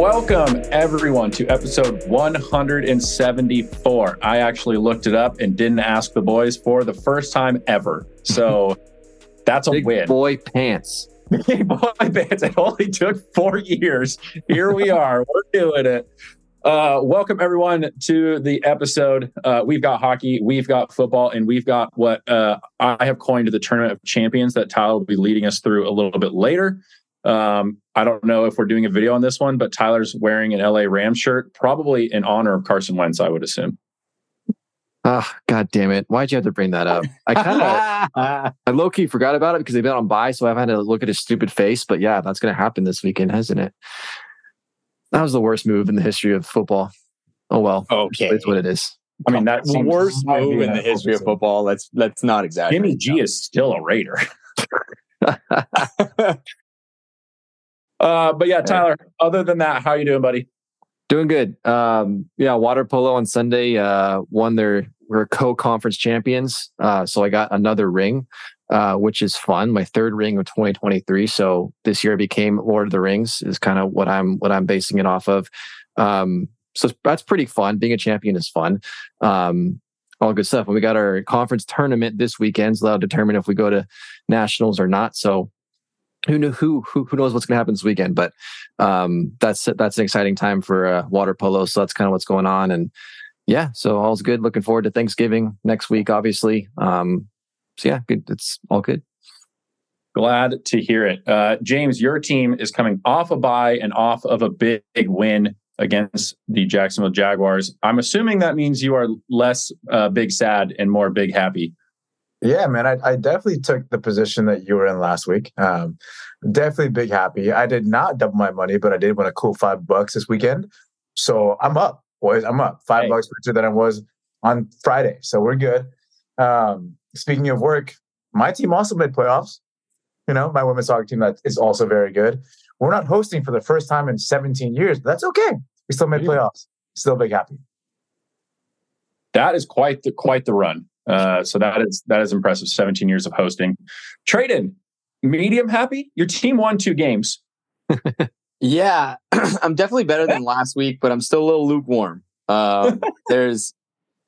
Welcome, everyone, to episode 174. I actually looked it up and didn't ask the boys for the first time ever. So that's a Big win. boy pants. Big boy bands. It only took four years. Here we are. We're doing it. Uh, welcome everyone to the episode. Uh, we've got hockey, we've got football, and we've got what uh, I have coined the tournament of champions that Tyler will be leading us through a little bit later. Um, I don't know if we're doing a video on this one, but Tyler's wearing an LA Rams shirt, probably in honor of Carson Wentz, I would assume. Oh, god damn it. Why'd you have to bring that up? I kind of, I low key forgot about it because they've been on bye, so I've had to look at his stupid face. But yeah, that's going to happen this weekend, hasn't it? That was the worst move in the history of football. Oh well. Okay. It's what it is. I mean, that the worst move in an the history of football. Let's let's not exaggerate. Jimmy G is still a Raider. Uh, but yeah, Tyler. Other than that, how you doing, buddy? Doing good. Um, yeah, water polo on Sunday uh, won their we're co-conference champions. Uh, so I got another ring, uh, which is fun. My third ring of 2023. So this year I became Lord of the Rings is kind of what I'm what I'm basing it off of. Um, so that's pretty fun. Being a champion is fun. Um, all good stuff. And we got our conference tournament this weekend. So that'll determine if we go to nationals or not. So who knew who who who knows what's going to happen this weekend? But um, that's that's an exciting time for uh, water polo. So that's kind of what's going on. And yeah, so all's good. Looking forward to Thanksgiving next week, obviously. Um, so yeah, good. It's all good. Glad to hear it. Uh, James, your team is coming off a bye and off of a big, big win against the Jacksonville Jaguars. I'm assuming that means you are less uh, big sad and more big happy. Yeah, man, I, I definitely took the position that you were in last week. Um, definitely big happy. I did not double my money, but I did win a cool five bucks this weekend. So I'm up, boys. I'm up five Hey. bucks richer than I was on Friday. So we're good. Um, speaking of work, my team also made playoffs. You know, my women's soccer team that is also very good. We're not hosting for the first time in 17 years, but that's okay. We still made playoffs. Still big happy. That is quite the quite the run. Uh, so that is that is impressive. 17 years of hosting. Tradon, medium happy. Your team won two games. Yeah, I'm definitely better than last week, but I'm still a little lukewarm. Um, there's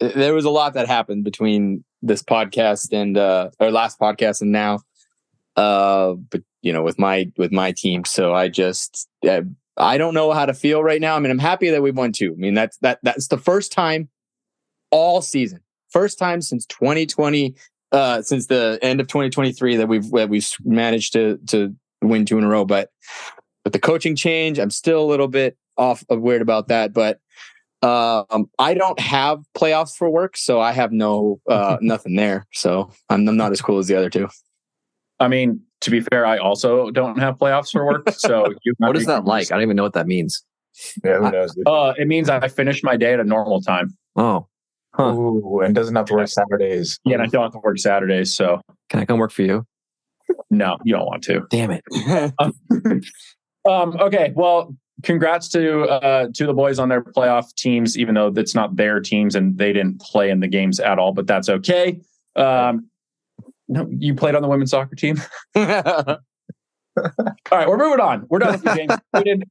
there was a lot that happened between this podcast and uh, or last podcast and now. Uh, but you know, with my with my team, so I just uh, I don't know how to feel right now. I mean, I'm happy that we've won two. I mean, that's that that's the first time all season, first time since 2020, uh, since the end of 2023 that we've that we've managed to to win two in a row. But with the coaching change, I'm still a little bit off of weird about that. But um, I don't have playoffs for work, so I have no uh, nothing there. So I'm, I'm not as cool as the other two. I mean, to be fair, I also don't have playoffs for work. So you What is that like? I don't even know what that means. Yeah, who knows? Uh, it means I finished my day at a normal time. Oh, huh. Ooh, and doesn't have to work Saturdays. Yeah, and I don't have to work Saturdays. So can I come work for you? no, you don't want to. Damn it. um, okay, well, congrats to uh, to the boys on their playoff teams, even though that's not their teams and they didn't play in the games at all. But that's okay. Um, no, you played on the women's soccer team. All right, we're moving on. We're done with you, James. We didn't-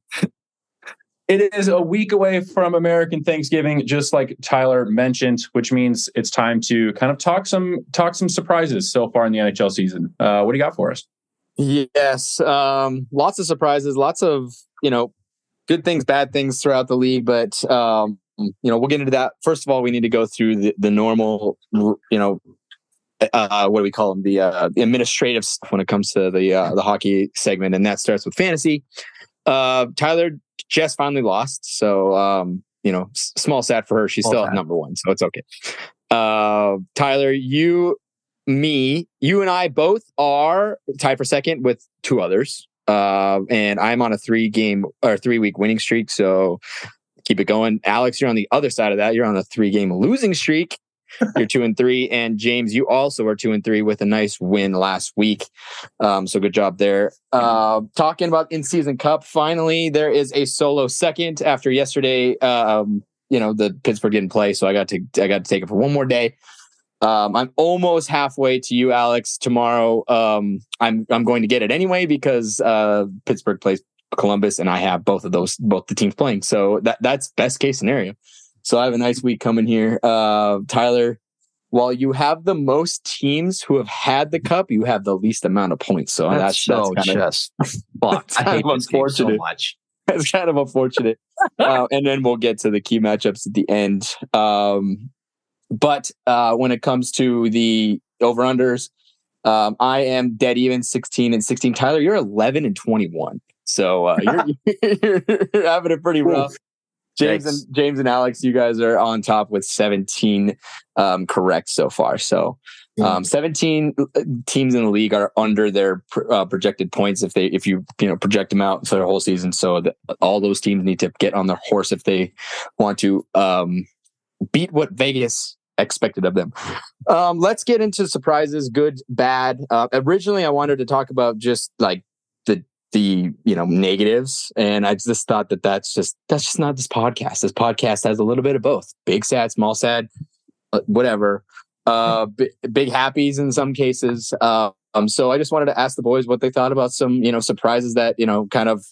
It is a week away from American Thanksgiving, just like Tyler mentioned, which means it's time to kind of talk some talk some surprises so far in the NHL season. Uh, what do you got for us? Yes, um, lots of surprises, lots of you know good things, bad things throughout the league. But um, you know, we'll get into that. First of all, we need to go through the, the normal, you know, uh, what do we call them? The, uh, the administrative stuff when it comes to the uh, the hockey segment, and that starts with fantasy. Uh, Tyler just finally lost, so um, you know, s- small sad for her. She's still at number one, so it's okay. Uh, Tyler, you me, you and I both are tied for second with two others. Uh, and I'm on a three game or three week winning streak. So keep it going. Alex, you're on the other side of that. You're on a three game losing streak. You're two and three. And James, you also are two and three with a nice win last week. Um, so good job there. Uh, talking about in season cup, finally, there is a solo second after yesterday. Um, you know, the Pittsburgh didn't play, so I got to I got to take it for one more day. Um, I'm almost halfway to you, Alex. Tomorrow, um, I'm I'm going to get it anyway because uh, Pittsburgh plays Columbus, and I have both of those, both the teams playing. So that that's best case scenario. So I have a nice week coming here. Uh, Tyler, while you have the most teams who have had the cup, you have the least amount of points. So that's, that's so that's kind just fucked. I hate this game so much. It's kind of unfortunate. uh, and then we'll get to the key matchups at the end. Um, but uh, when it comes to the over unders, um, I am dead even 16 and 16. Tyler, you're 11 and 21. So uh, you're, you're, having it pretty rough. James Thanks. and James and Alex, you guys are on top with 17 um, correct so far. So um, 17 uh, teams in the league are under their uh, projected points if they if you you know project them out for the whole season. So the, all those teams need to get on their horse if they want to um, beat what Vegas expected of them. Um, let's get into surprises, good, bad. Uh, originally, I wanted to talk about just like the you know negatives, and I just thought that that's just that's just not this podcast. This podcast has a little bit of both, big sad, small sad, uh, whatever. Uh, b- big happies in some cases. Uh, um, so I just wanted to ask the boys what they thought about some you know surprises that you know kind of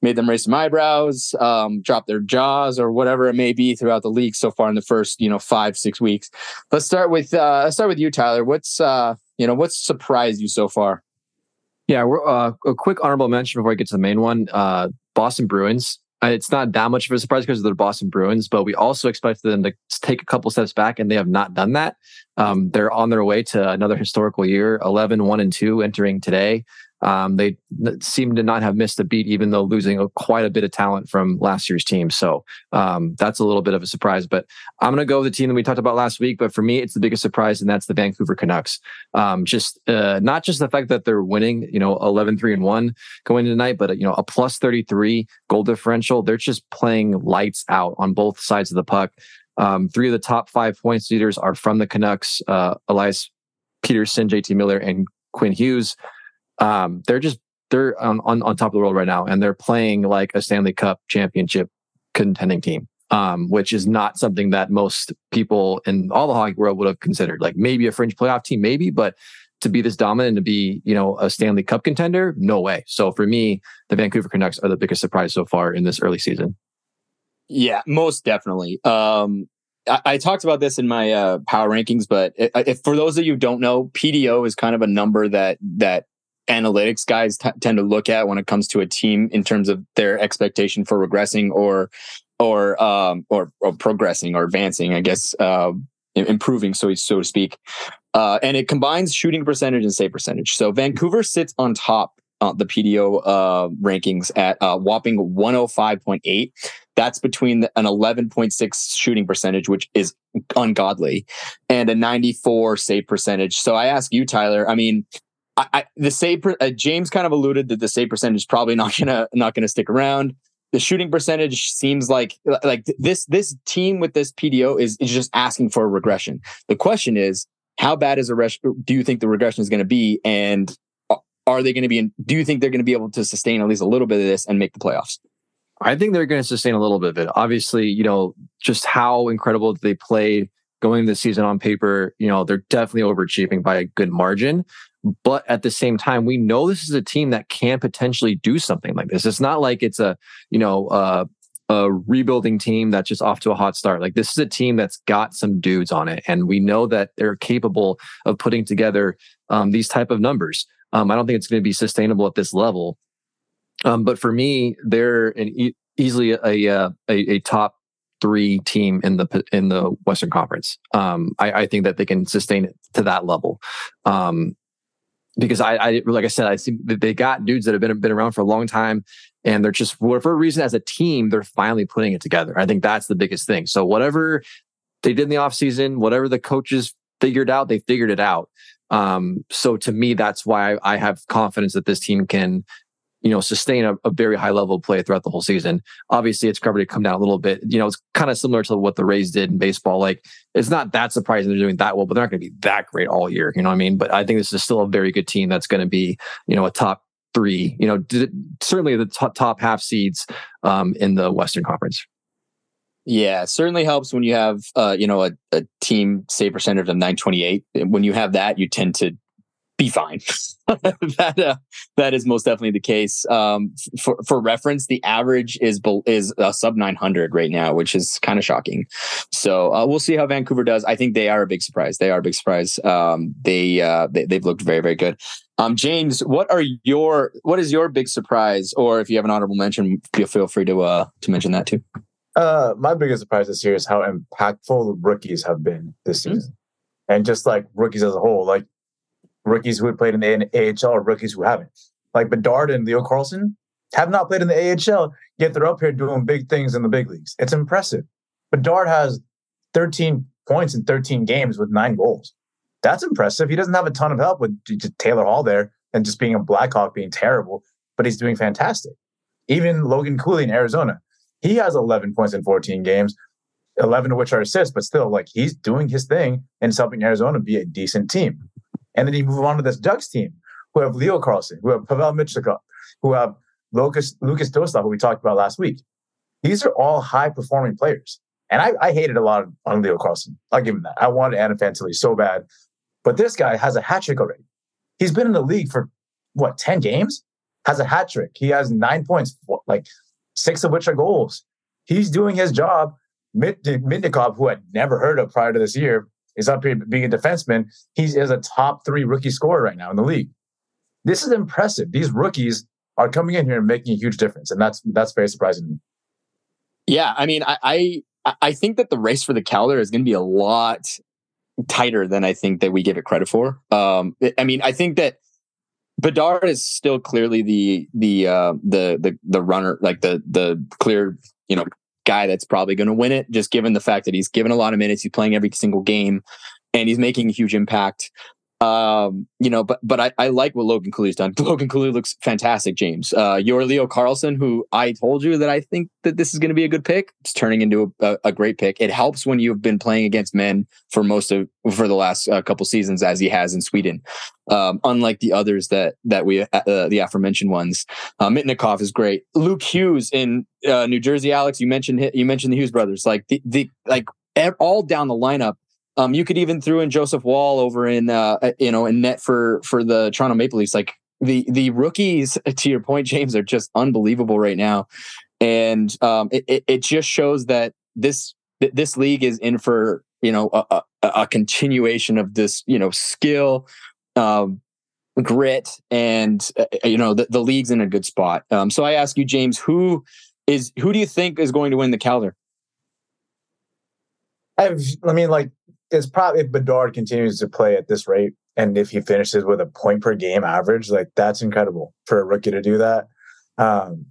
made them raise some eyebrows, um, drop their jaws, or whatever it may be throughout the league so far in the first, you know, five six weeks. Let's start with uh, let's start with you, Tyler. What's uh, you know what's surprised you so far? Yeah, uh, a quick honorable mention before I get to the main one. Uh, Boston Bruins. Uh, it's not that much of a surprise because of the Boston Bruins, but we also expected them to take a couple steps back, and they have not done that. Um, they're on their way to another historical year 11 1 and 2 entering today. Um, they seem to not have missed a beat, even though losing a, quite a bit of talent from last year's team. So um, that's a little bit of a surprise. But I'm going to go with the team that we talked about last week. But for me, it's the biggest surprise, and that's the Vancouver Canucks. Um, just uh, not just the fact that they're winning, you know, 11 3 and 1 going tonight, but, you know, a plus 33 goal differential. They're just playing lights out on both sides of the puck. Um, three of the top five points leaders are from the Canucks uh, Elias Pettersson, JT Miller, and Quinn Hughes um, they're just they're on, on, on top of the world right now, and they're playing like a Stanley Cup championship contending team. Um, which is not something that most people in all the hockey world would have considered. Like maybe a fringe playoff team, maybe, but to be this dominant and to be, you know, a Stanley Cup contender, no way. So for me, the Vancouver Canucks are the biggest surprise so far in this early season. Yeah, most definitely. Um, I, I talked about this in my uh, power rankings, but if, for those of you who don't know, PDO is kind of a number that that analytics guys t- tend to look at when it comes to a team in terms of their expectation for regressing or or um or, or progressing or advancing i guess uh improving so so to speak uh and it combines shooting percentage and save percentage so vancouver sits on top uh, the PDO uh, rankings at uh, whopping 105.8. That's between an 11.6 shooting percentage, which is ungodly, and a 94 save percentage. So I ask you, Tyler. I mean, I, I, the save uh, James kind of alluded that the save percentage is probably not gonna not gonna stick around. The shooting percentage seems like like this this team with this PDO is is just asking for a regression. The question is, how bad is a res- do you think the regression is going to be, and are they going to be? In, do you think they're going to be able to sustain at least a little bit of this and make the playoffs? I think they're going to sustain a little bit of it. Obviously, you know just how incredible they played going the season on paper. You know they're definitely overachieving by a good margin. But at the same time, we know this is a team that can potentially do something like this. It's not like it's a, you know, uh, a rebuilding team that's just off to a hot start. Like this is a team that's got some dudes on it, and we know that they're capable of putting together um, these type of numbers. Um, I don't think it's going to be sustainable at this level. Um, but for me, they're an e- easily a, a, a top three team in the in the Western Conference. Um, I, I, think that they can sustain it to that level. Because I, I like I said, I see that they got dudes that have been been around for a long time, and they're just for whatever reason as a team, they're finally putting it together. I think that's the biggest thing. So whatever they did in the offseason, whatever the coaches figured out, they figured it out. Um, so to me, that's why I have confidence that this team can you know, sustain a, a, very high level of play throughout the whole season. Obviously, it's covered to come down a little bit. You know, it's kind of similar to what the Rays did in baseball. Like, it's not that surprising they're doing that well, but they're not going to be that great all year. You know what I mean? But I think this is still a very good team that's going to be, you know, a top three, you know, d- certainly the top, top half seeds um, in the Western Conference. Yeah, certainly helps when you have, uh, you know, a, a team save percentage of 928. When you have that, you tend to be fine. that uh, that is most definitely the case. Um, for for reference, the average is is uh, sub 900 right now, which is kind of shocking. So uh, we'll see how Vancouver does. I think they are a big surprise. They are a big surprise. Um, they, uh, they they've looked very very good. Um, James, what are your what is your big surprise? Or if you have an honorable mention, feel feel free to uh to mention that too. Uh, my biggest surprise this year is how impactful the rookies have been this hmm. season, mm-hmm. and just like rookies as a whole. Like rookies who had played in the AHL or rookies who haven't. Like Bedard and Leo Carlsson have not played in the AHL, yet they're up here doing big things in the big leagues. It's impressive. Bedard has 13 points in 13 games with nine goals. That's impressive. He doesn't have a ton of help with Taylor Hall there and just being a Blackhawk being terrible, but he's doing fantastic. Even Logan Cooley in Arizona, he has 11 points in 14 games, 11 of which are assists, but still, like he's doing his thing and helping Arizona be a decent team. And then you move on to this Ducks team, who have Leo Carlsson, who have Pavel Mintyukov, who have Lukas Lukas Dostal, who we talked about last week. These are all high performing players. And I, I hated a lot on Leo Carlsson. I'll give him that. I wanted Adam Fantilli so bad. But this guy has a hat trick already. He's been in the league for what, 10 games? Has a hat trick. He has nine points, like six of which are goals. He's doing his job. Mintyukov, who I'd never heard of prior to this year, is up here being a defenseman. He is a top three rookie scorer right now in the league. This is impressive. These rookies are coming in here and making a huge difference, and that's that's very surprising to me. Yeah, I mean, I I, I think that the race for the Calder is going to be a lot tighter than I think that we give it credit for. Um, I mean, I think that Bedard is still clearly the the uh, the the the runner, like the the clear you know guy that's probably going to win it, just given the fact that he's given a lot of minutes, he's playing every single game, and he's making a huge impact. Um, you know, but but I, I like what Logan Cooley's done. Logan Cooley looks fantastic, James. Uh, your Leo Carlsson, who I told you that I think that this is going to be a good pick, it's turning into a, a, great pick. It helps when you've been playing against men for most of for the last uh, couple seasons, as he has in Sweden. Um, unlike the others that that we uh, the aforementioned ones, uh, Mintyukov is great. Luke Hughes in uh, New Jersey, Alex, you mentioned you mentioned the Hughes brothers, like the the like all down the lineup um, you could even throw in Joseph Woll over in uh, uh, you know in net for for the Toronto Maple Leafs. Like the the rookies, to your point, James, are just unbelievable right now, and um, it, it, just shows that this this league is in for you know a, a, a continuation of this you know skill. Um, grit and uh, you know the, the league's in a good spot um, so i ask you james who is who do you think is going to win the calder I've, I mean, like it's probably if Bedard continues to play at this rate and if he finishes with a point per game average, like that's incredible for a rookie to do that. Um,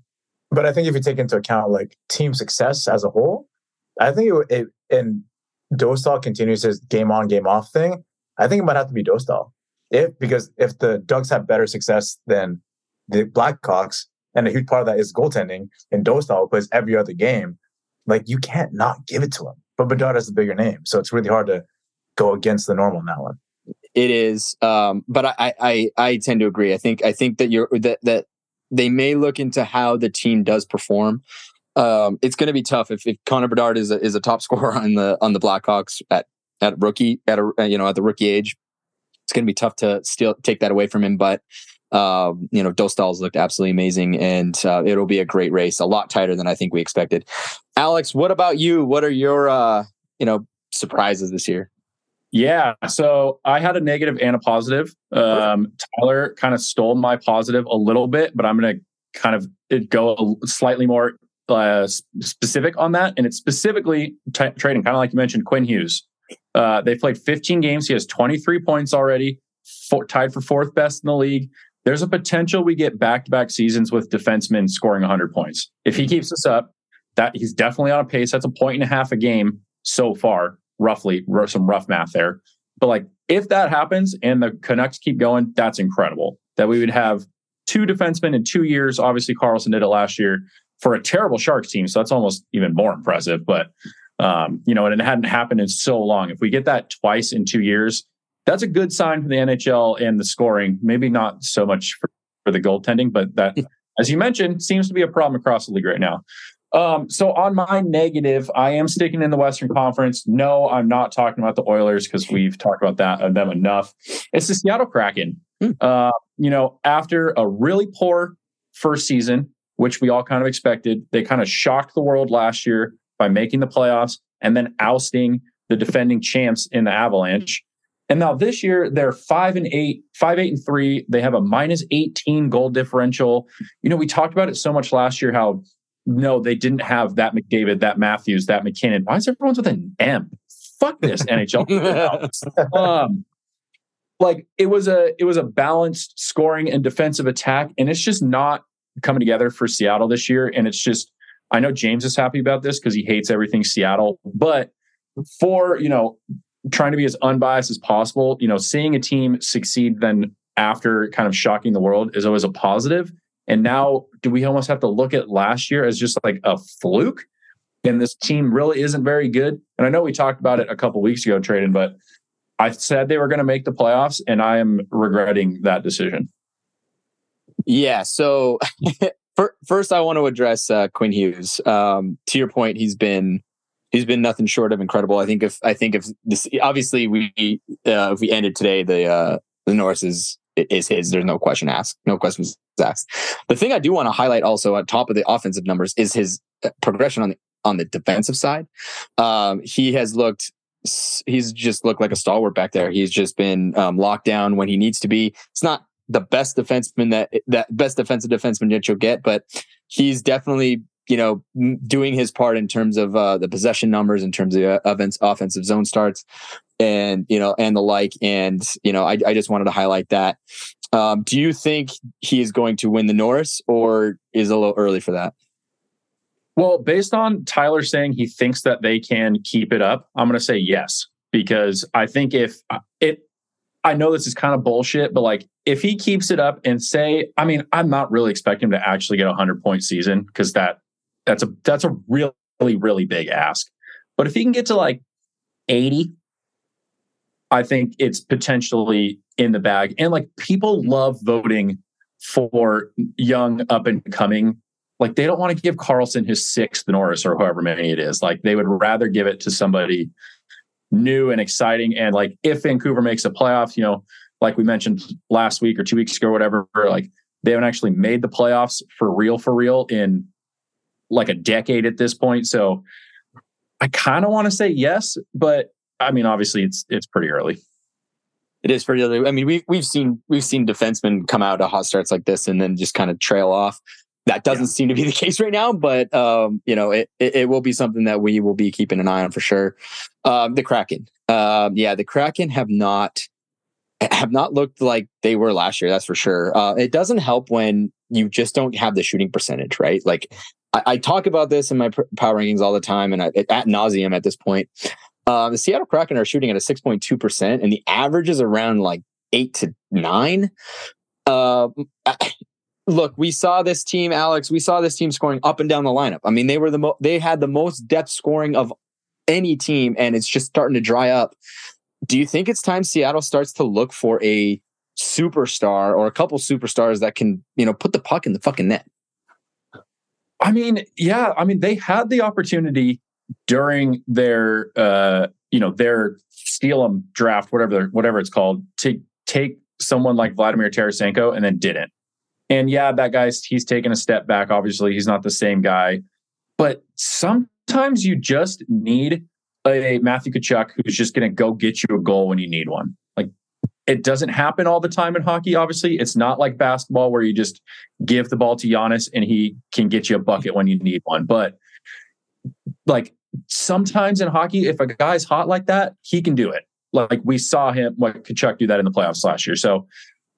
but I think if you take into account like team success as a whole, I think it, it and Dostal continues his game on game off thing. I think it might have to be Dostal if because if the Ducks have better success than the Blackhawks, and a huge part of that is goaltending, and Dostal plays every other game, like you can't not give it to him but Bedard has the bigger name, so it's really hard to go against the normal in that one. It is, um, but I, I I tend to agree. I think I think that you're that that they may look into how the team does perform. Um, it's going to be tough if, if Connor Bedard is a, is a top scorer on the on the Blackhawks at at rookie at a you know at the rookie age. It's going to be tough to still take that away from him, but uh, you know, Dostal's looked absolutely amazing, and uh, it'll be a great race, a lot tighter than I think we expected. Alex, what about you? What are your, uh, you know, surprises this year? Yeah, so I had a negative and a positive. Um, Tyler kind of stole my positive a little bit, but I'm going to kind of go slightly more uh, specific on that, and it's specifically t- Tradon, kind of like you mentioned, Quinn Hughes. Uh, they played 15 games. He has 23 points already, for, tied for fourth best in the league there's a potential we get back to back seasons with defensemen scoring 100 points. If he keeps this up, that he's definitely on a pace. That's a point and a half a game so far, roughly. Some rough math there. But like, if that happens and the Canucks keep going, that's incredible. That we would have two defensemen in two years. Obviously, Karlsson did it last year for a terrible Sharks team. So that's almost even more impressive. But, um, you know, and it hadn't happened in so long. If we get that twice in two years, that's a good sign for the NHL and the scoring. Maybe not so much for, for the goaltending, but that, as you mentioned, seems to be a problem across the league right now. Um, so on my negative, I am sticking in the Western Conference. No, I'm not talking about the Oilers because we've talked about that of them enough. It's the Seattle Kraken. Hmm. Uh, you know, after a really poor first season, which we all kind of expected, they kind of shocked the world last year by making the playoffs and then ousting the defending champs in the Avalanche. And now this year they're five and eight, five, eight and three. They have a minus 18 goal differential. You know, we talked about it so much last year how no, they didn't have that McDavid, that Matthews, that MacKinnon. Why is everyone's with an M? Fuck this NHL. um, like it was a it was a balanced scoring and defensive attack, and it's just not coming together for Seattle this year. And it's just I know James is happy about this because he hates everything Seattle, but for you know trying to be as unbiased as possible, you know, seeing a team succeed then after kind of shocking the world is always a positive. And now, do we almost have to look at last year as just like a fluke? And this team really isn't very good. And I know we talked about it a couple weeks ago, Tradon, but I said they were going to make the playoffs, and I am regretting that decision. Yeah. So first, I want to address uh, Quinn Hughes. Um, to your point, he's been he's been nothing short of incredible. I think if I think if this obviously we uh, if we ended today, the uh, the Norris is is his. There's no question asked, no questions asked. The thing I do want to highlight also at top of the offensive numbers is his uh, progression on the on the defensive side. Um, he has looked. He's just looked like a stalwart back there. He's just been um, locked down when he needs to be. It's not the best defenseman that that best defensive defenseman that you'll get, but he's definitely you know, doing his part in terms of uh, the possession numbers, in terms of uh, events, offensive zone starts, and you know, and the like. And you know, I, I just wanted to highlight that. Um, do you think he is going to win the Norris, or is a little early for that? Well, based on Tyler saying he thinks that they can keep it up, I'm going to say yes because I think if uh, it, I know this is kind of bullshit, but like if he keeps it up and say, I mean, I'm not really expecting him to actually get a hundred point season because that that's a that's a really really big ask. But if he can get to like 80, I think it's potentially in the bag. And like people love voting for young up and coming. Like they don't want to give Karlsson his sixth Norris or however many it is. Like they would rather give it to somebody new and exciting. And like if Vancouver makes a playoff, you know, like we mentioned last week or two weeks ago, whatever, like they haven't actually made the playoffs for real, for real in like a decade at this point. So I kind of want to say yes, but I mean, obviously it's it's pretty early. It is pretty early. I mean, we've we've seen we've seen defensemen come out of hot starts like this and then just kind of trail off. That doesn't yeah. seem to be the case right now, but um, you know, it, it, it will be something that we will be keeping an eye on for sure. Um, the Kraken, um, yeah, the Kraken have not have not looked like they were last year. That's for sure. Uh, it doesn't help when you just don't have the shooting percentage, right? Like I, I, talk about this in my power rankings all the time and I, at nauseum at this point. Uh, the Seattle Kraken are shooting at a 6.2%, and the average is around like eight to nine. Uh, look, we saw this team, Alex. We saw this team scoring up and down the lineup. I mean, they were the mo- they had the most depth scoring of any team, and it's just starting to dry up. Do you think it's time Seattle starts to look for a superstar or a couple superstars that can, you know, put the puck in the fucking net? I mean, yeah, I mean, they had the opportunity during their, uh, you know, their Steelum draft, whatever, whatever it's called, to take someone like Vladimir Tarasenko and then didn't. And yeah, that guy's he's taken a step back. Obviously, he's not the same guy, but sometimes you just need a Matthew Tkachuk who's just going to go get you a goal when you need one. It doesn't happen all the time in hockey. Obviously, it's not like basketball where you just give the ball to Giannis and he can get you a bucket when you need one. But like sometimes in hockey, if a guy's hot like that, he can do it. Like we saw him, like Tkachuk do that in the playoffs last year. So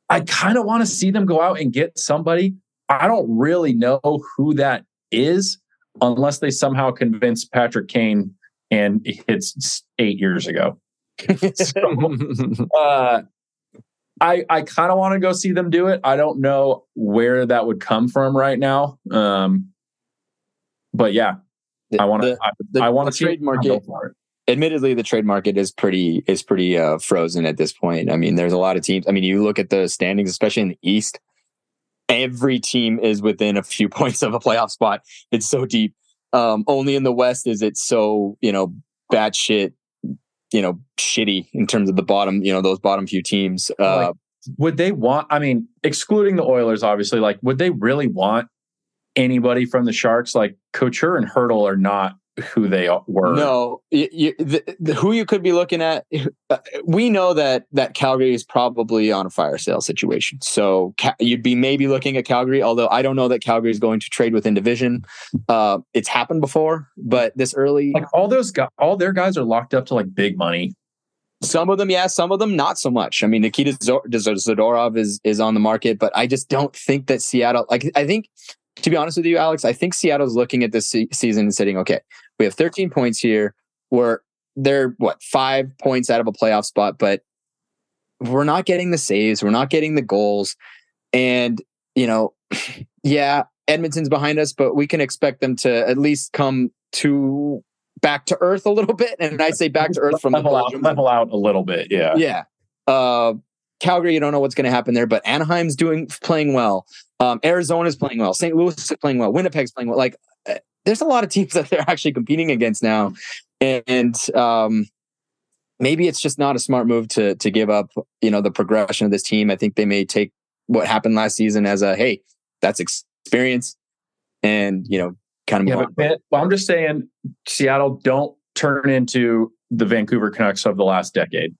I kind of want to see them go out and get somebody. I don't really know who that is unless they somehow convince Patrick Kane and it's eight years ago. so, uh, I I kind of want to go see them do it. I don't know where that would come from right now. Um, but yeah, the, I want to. I, I want to trade market. Admittedly, the trade market is pretty is pretty uh, frozen at this point. I mean, there's a lot of teams. I mean, you look at the standings, especially in the East. Every team is within a few points of a playoff spot. It's so deep. Um, only in the West is it so you know batshit you know, shitty in terms of the bottom, you know, those bottom few teams. Uh, like would they want? I mean, excluding the Oilers, obviously, like, would they really want anybody from the Sharks? Like, Couture and Hertl are not who they were. No, you, you, the, the, who you could be looking at. Uh, we know that that Calgary is probably on a fire sale situation. So ca- you'd be maybe looking at Calgary, although I don't know that Calgary is going to trade within division. Uh, it's happened before, but this early, like all those guys, all their guys are locked up to like big money. Some of them, yeah. Some of them, not so much. I mean, Nikita Zadorov is is on the market, but I just don't think that Seattle. Like, I think to be honest with you, Alex, I think Seattle's looking at this se- season and saying, okay, we have 13 points here. We're they're what five points out of a playoff spot, but we're not getting the saves, we're not getting the goals, and you know, yeah, Edmonton's behind us, but we can expect them to at least come to back to earth a little bit. And I say back to earth from level, out, level out a little bit, yeah, yeah. Uh, Calgary, you don't know what's going to happen there, but Anaheim's doing playing well. Um, Arizona's playing well. St. Louis is playing well. Winnipeg's playing well. Like, there's a lot of teams that they're actually competing against now, and um, maybe it's just not a smart move to to give up. You know, the progression of this team. I think they may take what happened last season as a hey, that's experience, and you know, kind of yeah, but, well, I'm just saying, Seattle don't turn into the Vancouver Canucks of the last decade.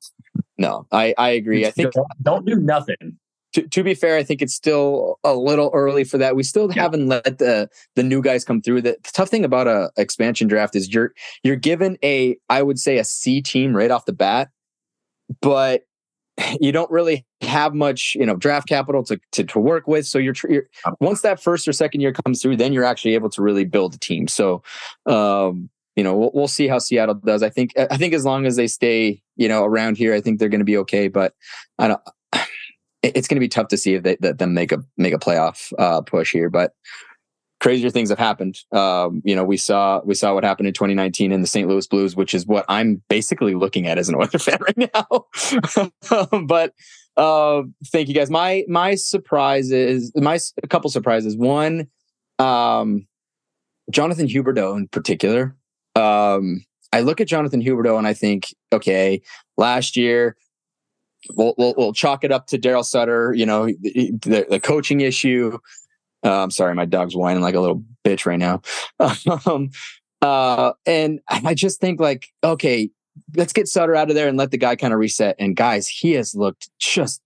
No, I, I agree. I think don't, don't do nothing. To, to, be fair, I think it's still a little early for that. We still yeah. haven't let the the new guys come through. The, the tough thing about a expansion draft is you're you're given a I would say a C team right off the bat, but you don't really have much you know draft capital to to, to work with. So you're, you're once that first or second year comes through, then you're actually able to really build a team. So um, you know, we'll, we'll see how Seattle does. I think, I think as long as they stay, you know, around here, I think they're going to be okay. But I don't, it's going to be tough to see if they, that them make a, make a playoff uh, push here. But crazier things have happened. Um, you know, we saw, we saw what happened in 2019 in the St. Louis Blues, which is what I'm basically looking at as an Oilers fan right now. but uh, thank you guys. My, my surprise is my, a couple surprises. One, um, Jonathan Huberdeau in particular um, I look at Jonathan Huberdeau and I think, okay, last year we'll, we'll, we'll chalk it up to Daryl Sutter, you know, the, the coaching issue. Uh, I'm sorry, my dog's whining like a little bitch right now. um, uh, and I just think like, okay, let's get Sutter out of there and let the guy kind of reset. And guys, he has looked just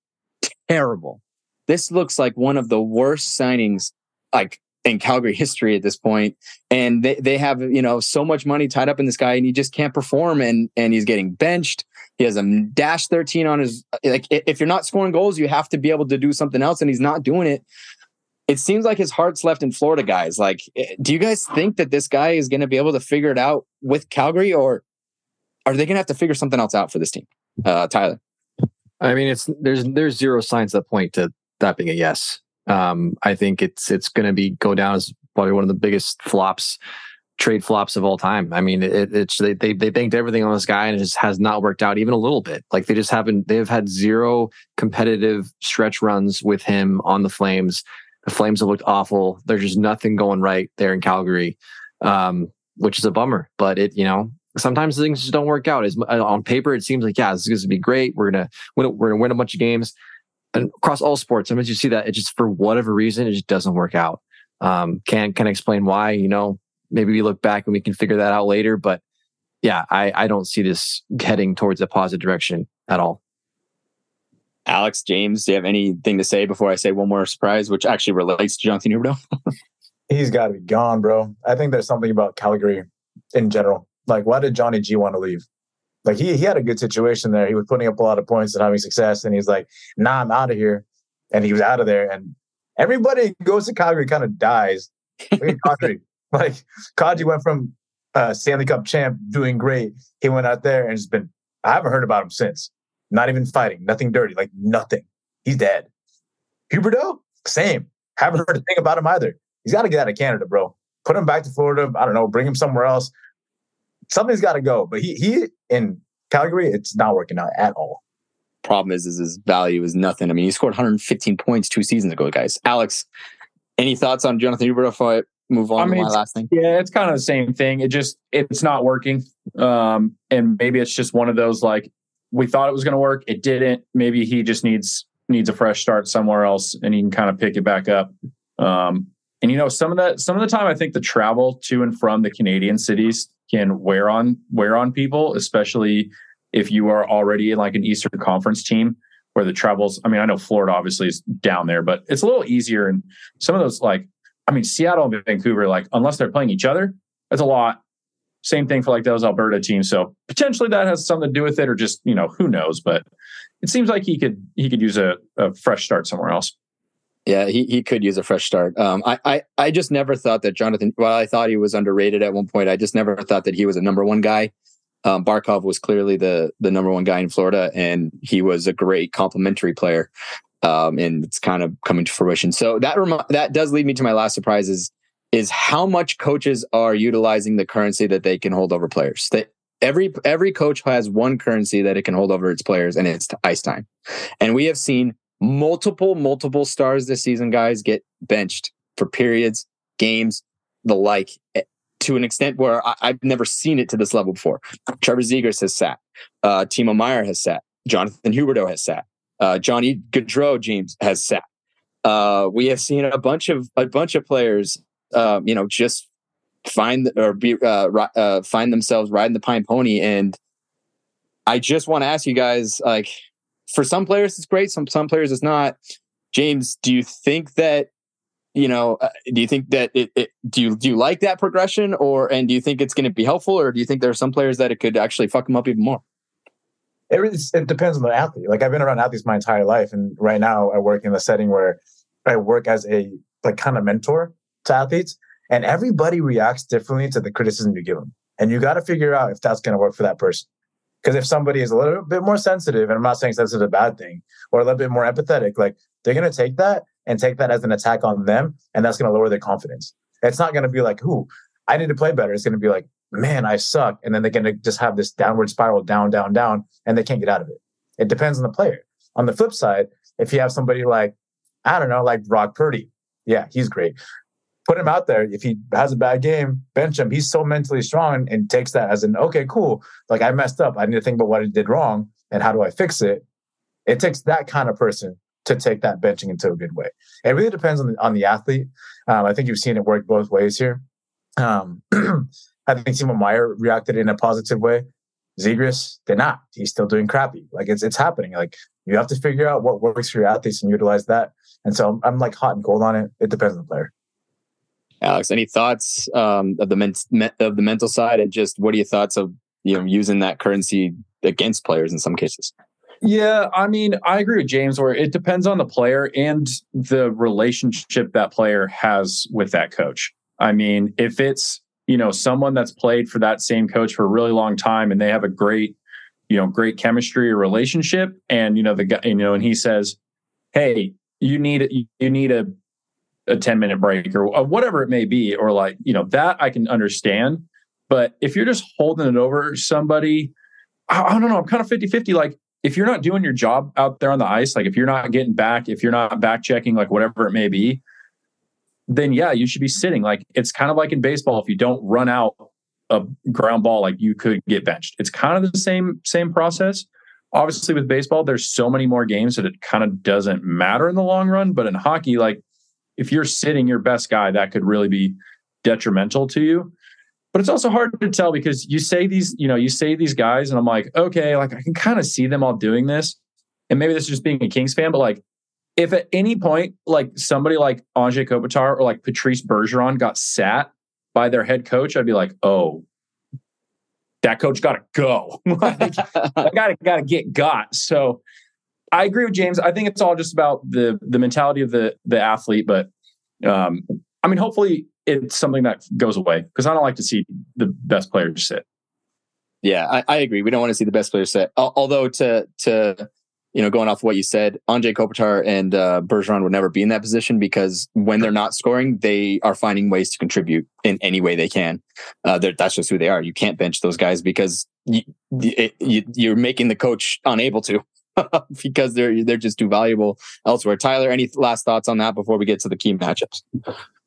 terrible. This looks like one of the worst signings like in Calgary history at this point. And they, they have, you know, so much money tied up in this guy and he just can't perform and and he's getting benched. He has a dash 13 on his like if you're not scoring goals, you have to be able to do something else and he's not doing it. It seems like his heart's left in Florida, guys. Like, do you guys think that this guy is going to be able to figure it out with Calgary or are they going to have to figure something else out for this team? Uh, Tyler. I mean, it's there's there's zero signs that point to that being a yes. Um, I think it's it's going to be go down as probably one of the biggest flops, trade flops of all time. I mean, it, it's they, they they banked everything on this guy and it just has not worked out even a little bit. Like they just haven't. They've had zero competitive stretch runs with him on the Flames. The Flames have looked awful. There's just nothing going right there in Calgary, um, which is a bummer. But it, you know, sometimes things just don't work out. As on paper, it seems like yeah, this is going to be great. We're gonna win. We're gonna win a bunch of games and across all sports, sometimes you see that it just for whatever reason it just doesn't work out. Um, can can explain why. You know, maybe we look back and we can figure that out later. But yeah, I I don't see this heading towards a positive direction at all. Alex James, do you have anything to say before I say one more surprise, which actually relates to Jonathan Huberdeau? He's got to be gone, bro. I think there's something about Calgary in general. Like, why did Johnny G want to leave? like he he had a good situation there. He was putting up a lot of points and having success, and he's like, "Nah, I'm out of here," and he was out of there. And everybody goes to Calgary kind of dies. Kadri, like Kadri went from uh, Stanley Cup champ, doing great. He went out there and has been. I haven't heard about him since. Not even fighting, nothing dirty, like nothing. He's dead. Huberdeau, same. Haven't heard a thing about him either. He's got to get out of Canada, bro. Put him back to Florida. I don't know. Bring him somewhere else something's got to go. But he he in Calgary, it's not working out at all. Problem is, is his value is nothing. I mean, he scored 115 points two seasons ago, guys. Alex, any thoughts on Jonathan I move on I mean, to my last thing? Yeah, it's kind of the same thing. It just it's not working. Um, and maybe it's just one of those like we thought it was going to work, it didn't. Maybe he just needs needs a fresh start somewhere else, and he can kind of pick it back up. Um, and you know, some of the some of the time, I think the travel to and from the Canadian cities can wear on wear on people, especially if you are already in like an Eastern Conference team where the travels. I mean, I know Florida obviously is down there, but it's a little easier. And some of those, like, I mean, Seattle and Vancouver, like, unless they're playing each other, that's a lot. Same thing for like those Alberta teams. So potentially that has something to do with it, or just you know who knows. But it seems like he could he could use a, a fresh start somewhere else. Yeah, he, he could use a fresh start. Um, I, I I just never thought that Jonathan. Well, I thought he was underrated at one point. I just never thought that he was a number one guy. Um, Barkov was clearly the the number one guy in Florida, and he was a great complementary player. Um, and it's kind of coming to fruition. So that that does lead me to my last surprise is is how much coaches are utilizing the currency that they can hold over players. That every every coach has one currency that it can hold over its players, and it's ice time. And we have seen multiple, multiple stars this season, guys, get benched for periods, games, the like, eh, to an extent where I, have never seen it to this level before. Trevor Zegras has sat. Uh, Timo Meier has sat. Jonathan Huberdeau has sat. Uh, Johnny Gaudreau James has sat. Uh, we have seen a bunch of a bunch of players, uh, you know, just find or be uh, uh, find themselves riding the pine pony. And I just want to ask you guys, like, for some players it's great, some some players it's not. James, do you think that you know? Uh, do you think that it, it, Do you do you like that progression, or and do you think it's going to be helpful, or do you think there are some players that it could actually fuck them up even more? It, it depends on the athlete. Like I've been around athletes my entire life, and right now I work in a setting where I work as a like kind of mentor to athletes, and everybody reacts differently to the criticism you give them, and you got to figure out if that's going to work for that person. Because if somebody is a little bit more sensitive, and I'm not saying sensitive is a bad thing, or a little bit more empathetic, like they're going to take that and take that as an attack on them, and that's going to lower their confidence. It's not going to be like, "Ooh, I need to play better." It's going to be like, "Man, I suck," and then they're going to just have this downward spiral, down, down, down, and they can't get out of it. It depends on the player. On the flip side, if you have somebody like, I don't know, like Brock Purdy, yeah, he's great put him out there. If he has a bad game, bench him. He's so mentally strong and takes that as an okay, cool. Like I messed up. I need to think about what I did wrong and how do I fix it. It takes that kind of person to take that benching into a good way. It really depends on the on the athlete. Um, I think you've seen it work both ways here. Um, I think Timo Meier reacted in a positive way. Zegras did not. He's still doing crappy. Like it's it's happening. Like you have to figure out what works for your athletes and utilize that. And so I'm, I'm like hot and cold on it. It depends on the player. Alex, any thoughts um, of the men- of the mental side, and just what are your thoughts of you know using that currency against players in some cases? Yeah, I mean, I agree with James. Where it depends on the player and the relationship that player has with that coach. I mean, if it's you know someone that's played for that same coach for a really long time and they have a great you know great chemistry or relationship, and you know the guy you know, and he says, "Hey, you need you need a a 10 minute break or whatever it may be or like you know that i can understand. But if you're just holding it over somebody i, I don't know i'm kind of 50 50 like if you're not doing your job out there on the ice like if you're not getting back if you're not back checking like whatever it may be then yeah you should be sitting like it's kind of like in baseball if you don't run out a ground ball like you could get benched it's kind of the same same process obviously with baseball there's so many more games that it kind of doesn't matter in the long run but in hockey like if you're sitting your best guy, that could really be detrimental to you. But it's also hard to tell because you say these, you know, you say these guys, and I'm like, okay, like I can kind of see them all doing this. And maybe this is just being a Kings fan, but like if at any point, like somebody like Anze Kopitar or like Patrice Bergeron got sat by their head coach, I'd be like, oh, that coach got to go. like, I got to got to get got. So I agree with James. I think it's all just about the the mentality of the the athlete, but um, I mean, hopefully it's something that goes away because I don't like to see the best players sit. Yeah, I, I agree. We don't want to see the best players sit. Although to to you know, going off of what you said, Anze Kopitar and uh, Bergeron would never be in that position because when they're not scoring, they are finding ways to contribute in any way they can. Uh, that's just who they are. You can't bench those guys because you, you, you're making the coach unable to. because they're they're just too valuable elsewhere. Tyler, any last thoughts on that before we get to the key matchups?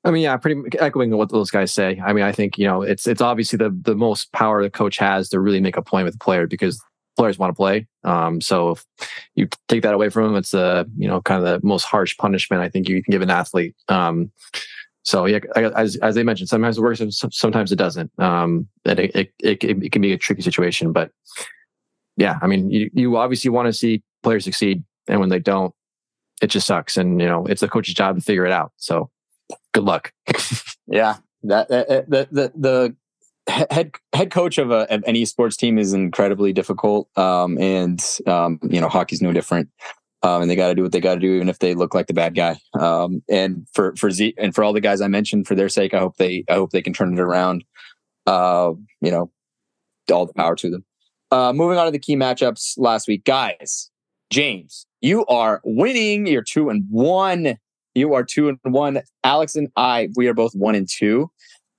I mean, yeah, pretty echoing what those guys say. I mean, I think you know it's it's obviously the the most power the coach has to really make a point with the player because players want to play. Um, so if you take that away from them, it's the you know kind of the most harsh punishment I think you can give an athlete. Um, so yeah, as as they mentioned, sometimes it works, sometimes it doesn't. Um, and it, it, it, it can be a tricky situation, but yeah, I mean, you, you obviously want to see players succeed, and when they don't, it just sucks. And you know, it's the coach's job to figure it out. So good luck. yeah, that, that the the the head head coach of, a, of any sports team is incredibly difficult, um, and um, you know hockey's no different. Um, and they got to do what they got to do, even if they look like the bad guy. Um, and for for Z and for all the guys I mentioned, for their sake, I hope they I hope they can turn it around. Uh, you know, all the power to them. Uh, moving on to the key matchups last week, guys. James, you are winning. You're two and one. You are two and one. Alex and I, we are both one and two.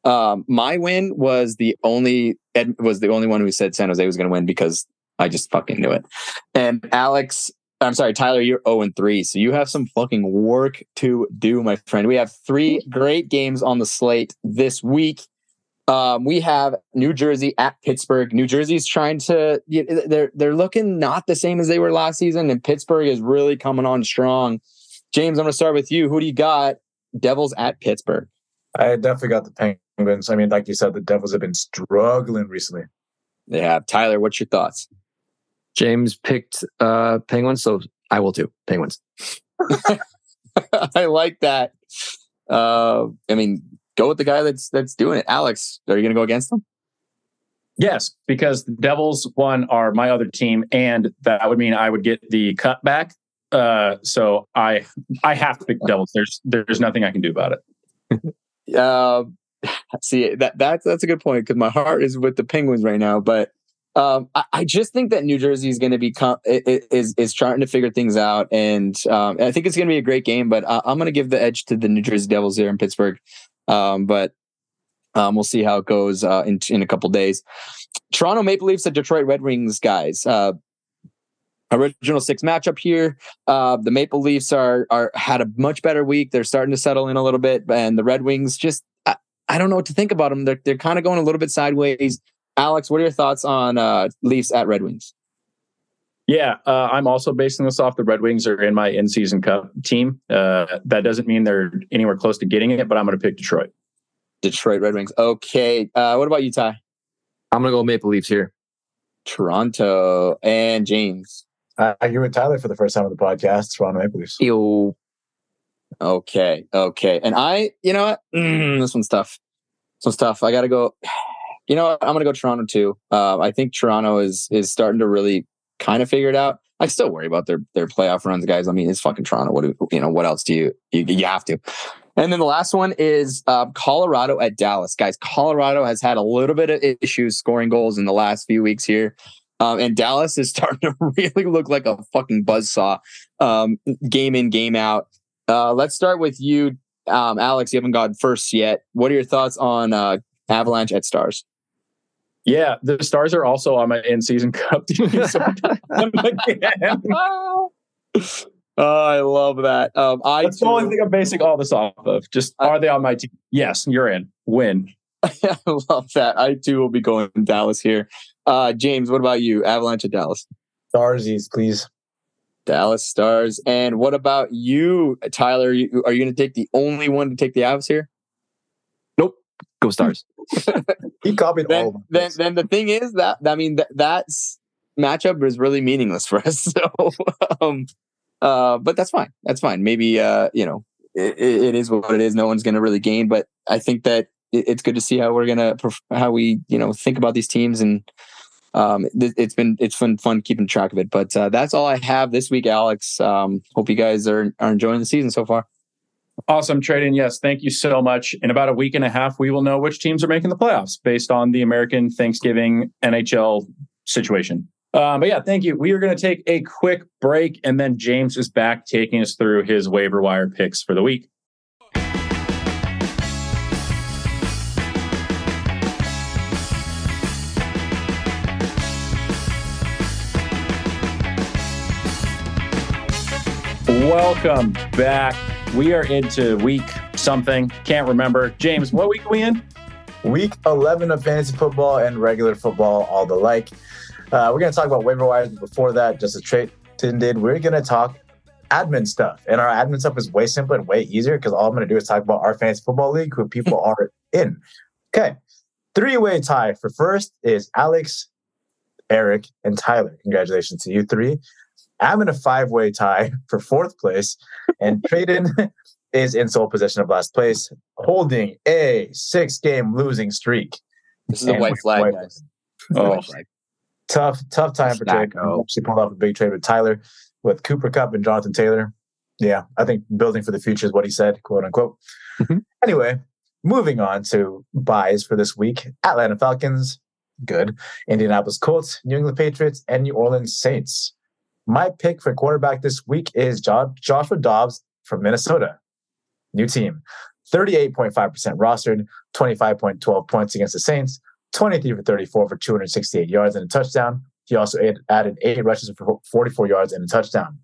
Um, my win was the only Ed was the only one who said San Jose was going to win because I just fucking knew it. And Alex, I'm sorry, Tyler, you're 0 and 3. So you have some fucking work to do, my friend. We have three great games on the slate this week. Um, we have New Jersey at Pittsburgh. New Jersey's trying to they're they're looking not the same as they were last season, and Pittsburgh is really coming on strong. James, I'm gonna start with you. Who do you got? Devils at Pittsburgh. I definitely got the Penguins. I mean, like you said, the Devils have been struggling recently. They have. Tyler, what's your thoughts? James picked uh, Penguins, so I will too. Penguins. I like that. Uh, I mean, go with the guy that's that's doing it. Alex, are you going to go against them? Yes, because the Devils one are my other team, and that would mean I would get the cutback. Uh, so I I have to pick the Devils. There's there's nothing I can do about it. Uh, see that that's that's a good point because my heart is with the Penguins right now, but um, I, I, just think that New Jersey is going to be is is trying to figure things out, and um, I think it's going to be a great game. But I, am going to give the edge to the New Jersey Devils here in Pittsburgh. Um, but um, we'll see how it goes uh, in in a couple days. Toronto Maple Leafs at Detroit Red Wings, guys. Uh, original six matchup here. Uh, the Maple Leafs are are had a much better week. They're starting to settle in a little bit, and the Red Wings just I, I don't know what to think about them. They're they're kind of going a little bit sideways. Alex, what are your thoughts on uh, Leafs at Red Wings? Yeah, uh, I'm also basing this off the Red Wings are in my in-season cup team. Uh, that doesn't mean they're anywhere close to getting it, but I'm going to pick Detroit. Detroit Red Wings. Okay. Uh, what about you, Ty? I'm going to go Maple Leafs here. Toronto and James. I agree with Tyler for the first time on the podcast. Toronto Maple Leafs. Ew. Okay. Okay. And I, you know what? Mm, this one's tough. This one's tough. I got to go you know, what? I'm going to go Toronto too. Uh, I think Toronto is is starting to really kind of figure it out. I still worry about their their playoff runs, guys. I mean, it's fucking Toronto. What do you know? What else do you you, you have to? And then the last one is uh, Colorado at Dallas, guys. Colorado has had a little bit of issues scoring goals in the last few weeks here. Um, and Dallas is starting to really look like a fucking buzzsaw, um, game in, game out. Uh, let's start with you, um, Alex. You haven't gone first yet. What are your thoughts on uh, Avalanche at Stars? Yeah, the Stars are also on my in season cup team. So oh, I love that. Um, I That's too, the only thing I'm basing all this off of. Just I, are they on my team? Yes, you're in. Win. I love that. I too will be going Dallas here. Uh, James, what about you? Avalanche at Dallas? Starsies, please. Dallas Stars. And what about you, Tyler? Are you, you going to take the only one to take the Avs here? Nope. Go Stars. he copied then, all of them. Then, then the thing is that I mean that that's matchup is really meaningless for us. So, um, uh, but that's fine. That's fine. Maybe uh, you know, it, it is what it is. No one's going to really gain, but I think that it's good to see how we're gonna how we you know think about these teams and um, it's been it's been fun keeping track of it. But uh, that's all I have this week, Alex. Um, hope you guys are are enjoying the season so far. Awesome trading. Yes, thank you so much. In about a week and a half, we will know which teams are making the playoffs based on the American Thanksgiving NHL situation. Um, but yeah, thank you. We are going to take a quick break, and then James is back taking us through his waiver wire picks for the week. Welcome back we are into week something. Can't remember. James, what week are we in? Week 11 of fantasy football and regular football, all the like. Uh, we're going to talk about waiver wires. Before that, just as Tradon did, we're going to talk admin stuff. And our admin stuff is way simpler and way easier because all I'm going to do is talk about our fantasy football league, who people are in. Okay. Three way tie for first is Alex, Eric, and Tyler. Congratulations to you three. I'm in a five way tie for fourth place, and Tradon is in sole possession of last place, holding a six game losing streak. This is a white flag, white guys. Oh, white flag. tough, tough time for Tradon. She pulled off a big trade with Tyler, with Cooper Kupp and Jonathan Taylor. Yeah, I think building for the future is what he said, quote unquote. Mm-hmm. Anyway, moving on to byes for this week Atlanta Falcons, good. Indianapolis Colts, New England Patriots, and New Orleans Saints. My pick for quarterback this week is Joshua Dobbs from Minnesota. New team. 38.5% rostered, 25.12 points against the Saints, 23 for 34 for 268 yards and a touchdown. He also added eight rushes for 44 yards and a touchdown.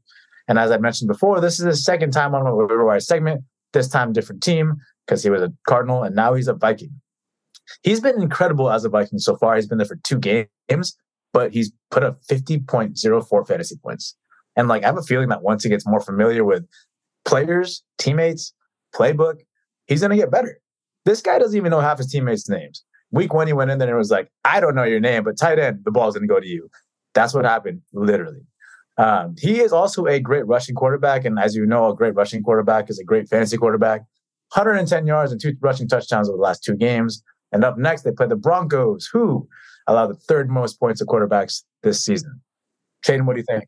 And as I mentioned before, this is his second time on a waiver wire segment. This time, different team because he was a Cardinal and now he's a Viking. He's been incredible as a Viking so far. He's been there for two games, but he's put up 50.04 fantasy points. And like, I have a feeling that once he gets more familiar with players, teammates, playbook, he's going to get better. This guy doesn't even know half his teammates' names. Week one, he went in there and was like, I don't know your name, but tight end, the ball's going to go to you. That's what happened, literally. Um, he is also a great rushing quarterback. And as you know, a great rushing quarterback is a great fantasy quarterback. 110 yards and two rushing touchdowns over the last two games. And up next, they play the Broncos, who allow the third most points of quarterbacks this season. Shane, what do you think?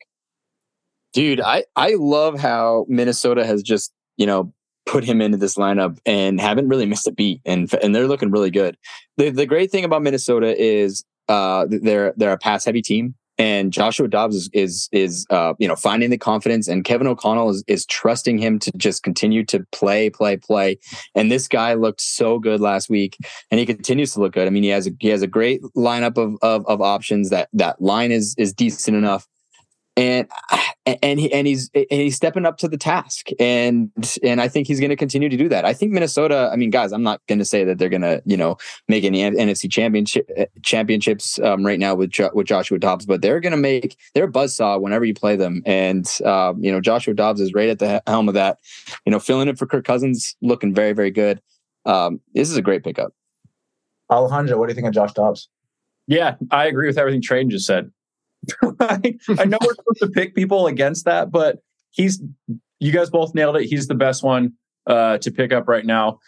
Dude, I, I love how Minnesota has just, you know, put him into this lineup and haven't really missed a beat and and they're looking really good. The the great thing about Minnesota is uh they're they're a pass heavy team and Joshua Dobbs is is, is uh, you know finding the confidence, and Kevin O'Connell is is trusting him to just continue to play, play, play. And this guy looked so good last week, and he continues to look good. I mean, he has a he has a great lineup of of, of options. That that line is is decent enough and and he and he's and he's stepping up to the task and and I think he's going to continue to do that. I think Minnesota. I mean, guys, I'm not going to say that they're going to you know make any NFC championship championships um, right now with with Joshua Dobbs, but they're going to make they're a buzzsaw whenever you play them. And uh, you know, Joshua Dobbs is right at the helm of that. You know, filling it for Kirk Cousins, looking very very good. Um, this is a great pickup. Alejandro, what do you think of Josh Dobbs? Yeah, I agree with everything Train just said. I, know we're supposed to pick people against that, but he's you guys both nailed it. He's the best one uh, to pick up right now.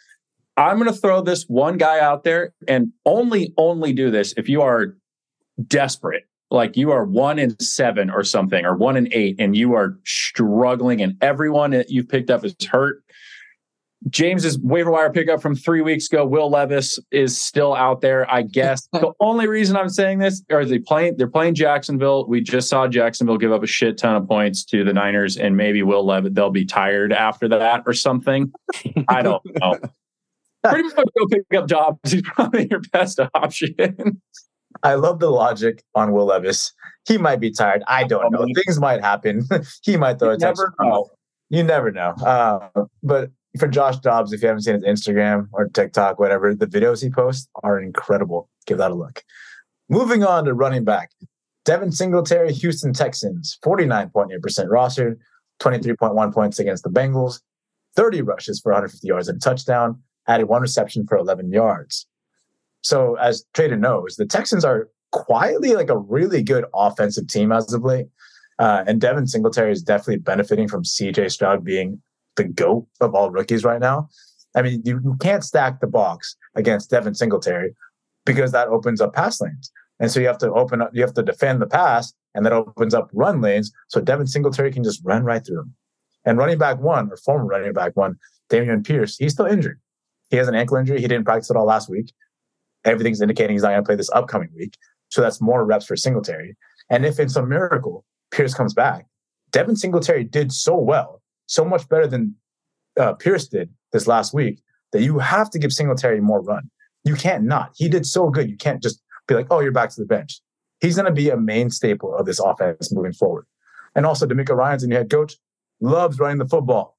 I'm going to throw this one guy out there and only only do this if you are desperate, like you are one in seven or something, or one in eight, and you are struggling, and everyone that you've picked up is hurt. James's waiver wire pickup from three weeks ago, Will Levis is still out there. I guess the only reason I'm saying this are they playing they're playing Jacksonville. We just saw Jacksonville give up a shit ton of points to the Niners, and maybe Will Levis they'll be tired after that or something. I don't know. Pretty much go pick up Dobbs. He's probably your best option. I love the logic on Will Levis. He might be tired. I don't know. Things might happen. he might throw you a touchdown. You never know. Uh, but for Josh Dobbs, if you haven't seen his Instagram or TikTok, whatever, the videos he posts are incredible. Give that a look. Moving on to running back. Devin Singletary, Houston Texans, 49.8% rostered, 23.1 points against the Bengals, 30 rushes for 150 yards and a touchdown, added one reception for 11 yards. So, as Tradon knows, the Texans are quietly like a really good offensive team as of late. Uh, and Devin Singletary is definitely benefiting from CJ Stroud being the goat of all rookies right now. I mean, you, you can't stack the box against Devin Singletary because that opens up pass lanes. And so you have to open up, you have to defend the pass, and that opens up run lanes. So Devin Singletary can just run right through them. And running back one, or former running back one, Dameon Pierce, he's still injured. He has an ankle injury. He didn't practice at all last week. Everything's indicating he's not going to play this upcoming week. So that's more reps for Singletary. And if it's a miracle, Pierce comes back. Devin Singletary did so well so much better than uh, Pierce did this last week that you have to give Singletary more run. You can't not. He did so good. You can't just be like, oh, you're back to the bench. He's going to be a main staple of this offense moving forward. And also, DeMeco Ryans, the new head coach, loves running the football.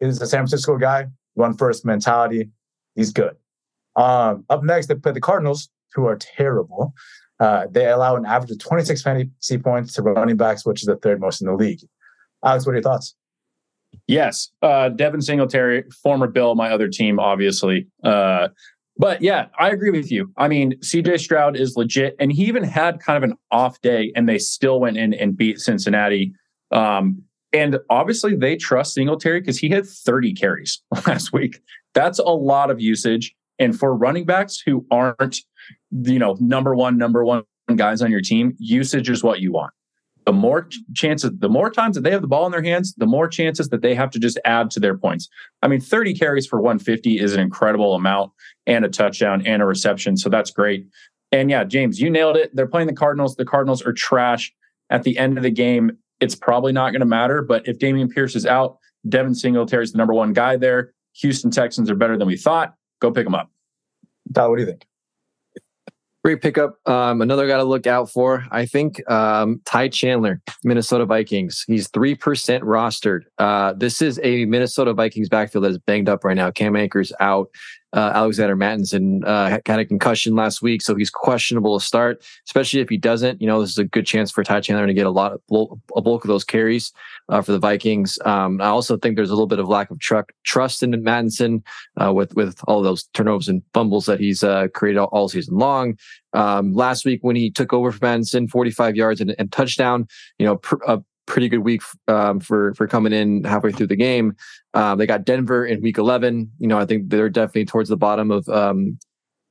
He's a San Francisco guy, run first mentality. He's good. Um, up next, they play the Cardinals, who are terrible. Uh, they allow an average of 26 fantasy points to running backs, which is the third most in the league. Alex, what are your thoughts? Yes, uh, Devin Singletary, former Bill, my other team, obviously. Uh, but yeah, I agree with you. I mean, CJ Stroud is legit, and he even had kind of an off day, and they still went in and beat Cincinnati. Um, and obviously, they trust Singletary because he had 30 carries last week. That's a lot of usage. And for running backs who aren't, you know, number one, number one guys on your team, usage is what you want the more chances, the more times that they have the ball in their hands, the more chances that they have to just add to their points. I mean, 30 carries for 150 is an incredible amount and a touchdown and a reception. So that's great. And yeah, James, you nailed it. They're playing the Cardinals. The Cardinals are trash. At the end of the game, it's probably not going to matter. But if Dameon Pierce is out, Devin Singletary is the number one guy there. Houston Texans are better than we thought. Go pick them up. Tyler, what do you think? Great pickup. Um, another guy to look out for, I think, um, Ty Chandler, Minnesota Vikings. He's 3% rostered. Uh, this is a Minnesota Vikings backfield that is banged up right now. Cam Akers out uh, Alexander Mattison uh, kind of concussion last week, so he's questionable to start. Especially if he doesn't, you know, this is a good chance for Ty Chandler to get a lot of a bulk of those carries uh, for the Vikings. Um, I also think there's a little bit of lack of truck, trust in Mattison uh, with with all those turnovers and fumbles that he's uh, created all, all, season long. Um, last week when he took over for Mattison, 45 yards and, and touchdown, you know, pr- a pretty good week um, for for coming in halfway through the game. Um, they got Denver in week 11. You know, I think they're definitely towards the bottom of um,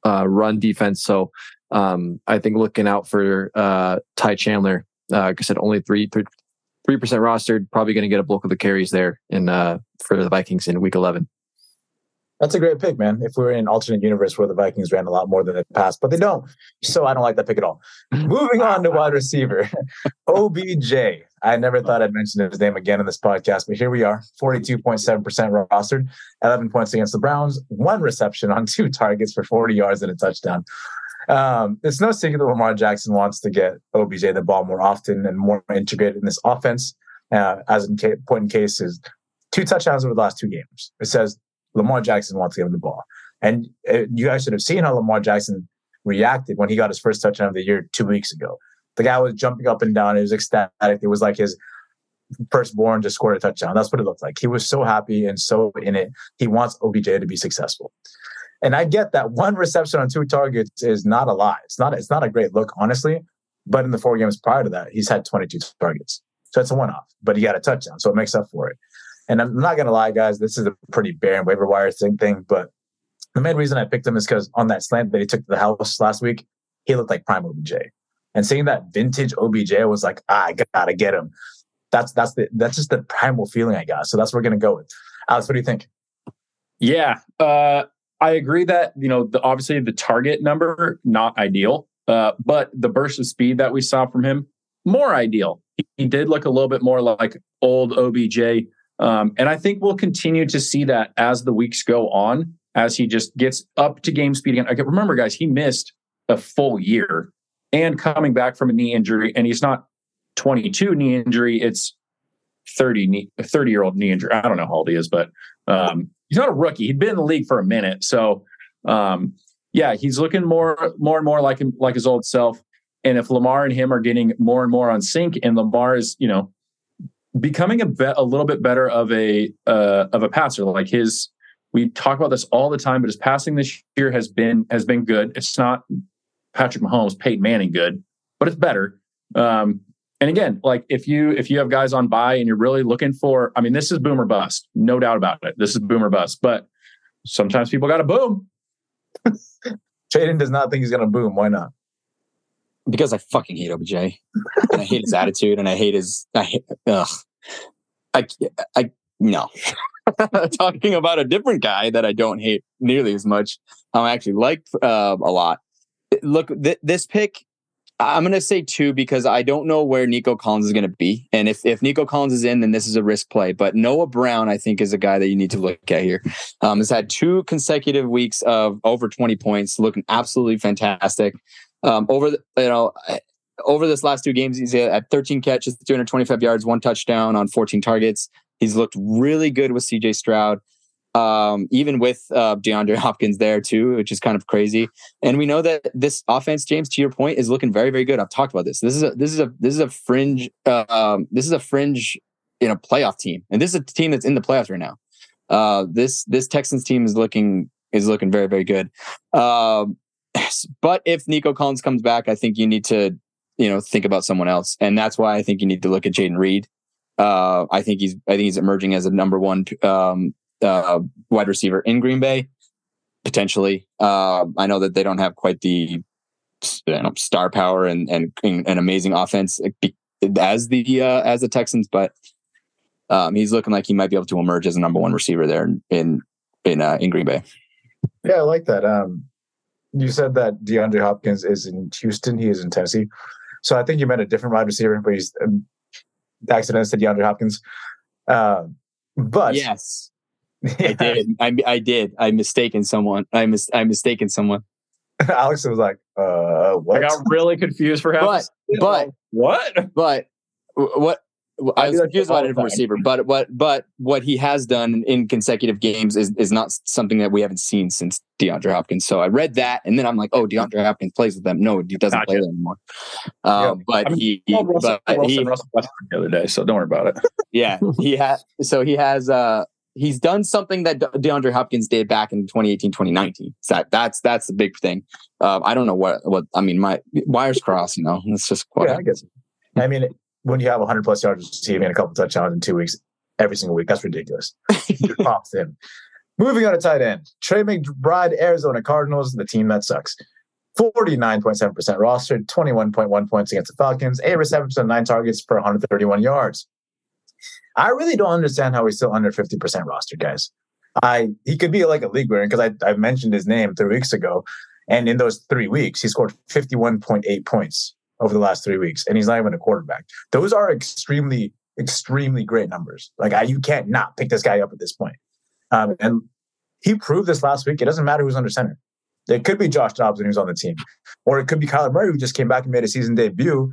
uh, run defense. So um, I think looking out for uh, Ty Chandler. Uh, like I said, only three three percent rostered. Probably going to get a bulk of the carries there in uh, for the Vikings in week 11. That's a great pick, man. If we are in an alternate universe where the Vikings ran a lot more than the past, but they don't. So I don't like that pick at all. Moving on to wide receiver, OBJ. I never thought I'd mention his name again in this podcast, but here we are 42.7% rostered, 11 points against the Browns, one reception on two targets for 40 yards and a touchdown. Um, it's no secret that Lamar Jackson wants to get OBJ the ball more often and more integrated in this offense. Uh, as in ca- point in case is two touchdowns over the last two games. It says Lamar Jackson wants to give him the ball. And uh, you guys should have seen how Lamar Jackson reacted when he got his first touchdown of the year two weeks ago. The guy was jumping up and down. He was ecstatic. It was like his firstborn just scored a touchdown. That's what it looked like. He was so happy and so in it. He wants OBJ to be successful. And I get that one reception on two targets is not a lot. It's not. It's not a great look, honestly. But in the four games prior to that, he's had 22 targets. So it's a one-off. But he got a touchdown, so it makes up for it. And I'm not gonna lie, guys, this is a pretty barren waiver wire thing thing. But the main reason I picked him is because on that slant that he took to the house last week, he looked like prime OBJ. And seeing that vintage OBJ I was like, ah, I gotta get him. That's that's the that's just the primal feeling I got. So that's what we're gonna go with. Alex, what do you think? Yeah, uh, I agree that you know the, obviously the target number not ideal, uh, but the burst of speed that we saw from him more ideal. He, he did look a little bit more like old OBJ um, and I think we'll continue to see that as the weeks go on, as he just gets up to game speed again. Okay, remember, guys, he missed a full year and coming back from a knee injury, and he's not 22 knee injury, it's 30 knee, 30 year old knee injury. I don't know how old he is, but um, he's not a rookie. He'd been in the league for a minute, so um, yeah, he's looking more, more and more like him, like his old self. And if Lamar and him are getting more and more on sync, and Lamar is, you know, becoming a bit a little bit better of a uh, of a passer. Like his, we talk about this all the time, but his passing this year has been has been good. It's not Patrick Mahomes, Peyton Manning good, but it's better. Um, and again, like if you if you have guys on bye and you're really looking for, I mean, this is boomer bust, no doubt about it. This is boomer bust, but sometimes people got to boom. Jaden does not think he's going to boom. Why not? because I fucking hate OBJ and I hate his attitude and I hate his I hate, ugh. I I no. Talking about a different guy that I don't hate nearly as much. I actually like uh, a lot. Look, th- this pick I'm going to say two because I don't know where Nico Collins is going to be. And if, if Nico Collins is in, then this is a risk play. But Noah Brown, I think, is a guy that you need to look at here. Um, has had two consecutive weeks of over 20 points, looking absolutely fantastic. Um, over the, you know, over this last two games, he's at 13 catches, 225 yards, one touchdown on 14 targets. He's looked really good with CJ Stroud. Um, even with uh, DeAndre Hopkins there too, which is kind of crazy. And we know that this offense, James, to your point, is looking very, very good. I've talked about this. This is a this is a this is a fringe uh, um, this is a fringe in a playoff team, and this is a team that's in the playoffs right now. Uh, this this Texans team is looking is looking very, very good. Um, but if Nico Collins comes back, I think you need to you know think about someone else, and that's why I think you need to look at Jayden Reed. Uh, I think he's I think he's emerging as a number one um, uh, wide receiver in Green Bay, potentially. Uh, I know that they don't have quite the you know, star power and and an amazing offense as the uh, as the Texans, but um, he's looking like he might be able to emerge as a number one receiver there in in in, uh, in Green Bay. Yeah, I like that. Um, you said that DeAndre Hopkins is in Houston. He is in Tennessee. So I think you meant a different wide receiver, but he's um, accidentally said DeAndre Hopkins. Uh, but yes, I did. I, I did. I mistaken someone. I mis I mistaken someone. Alex was like, uh, what? I got really confused for him. But but what? But what I was confused about a different receiver, but what but what he has done in consecutive games is is not something that we haven't seen since DeAndre Hopkins. So I read that, and then I'm like, oh, DeAndre Hopkins plays with them. No, he doesn't gotcha. play them anymore. Um, yeah. But I mean, he, he Russell, but Russell, he Russell the other day, so don't worry about it. yeah, he has. So he has. uh he's done something that DeAndre Hopkins did back in 2018, 2019. So that, that's that's the big thing. Uh, I don't know what what I mean. My wires crossed. You know, it's just quite. Yeah, I guess. I mean, when you have 100 plus yards receiving and a couple touchdowns in two weeks every single week, that's ridiculous. Props to him. Moving on to tight end, Trey McBride, Arizona Cardinals, the team that sucks. 49.7% rostered, 21.1 points against the Falcons, 8 receptions, 9 targets for 131 yards. I really don't understand how he's still under 50% roster, guys. I he could be like a league winner because I, I mentioned his name three weeks ago. And in those three weeks, he scored 51.8 points over the last three weeks, and he's not even a quarterback. Those are extremely, extremely great numbers. Like I, you can't not pick this guy up at this point. Um, and he proved this last week. It doesn't matter who's under center. It could be Josh Dobson who's on the team, or it could be Kyler Murray who just came back and made a season debut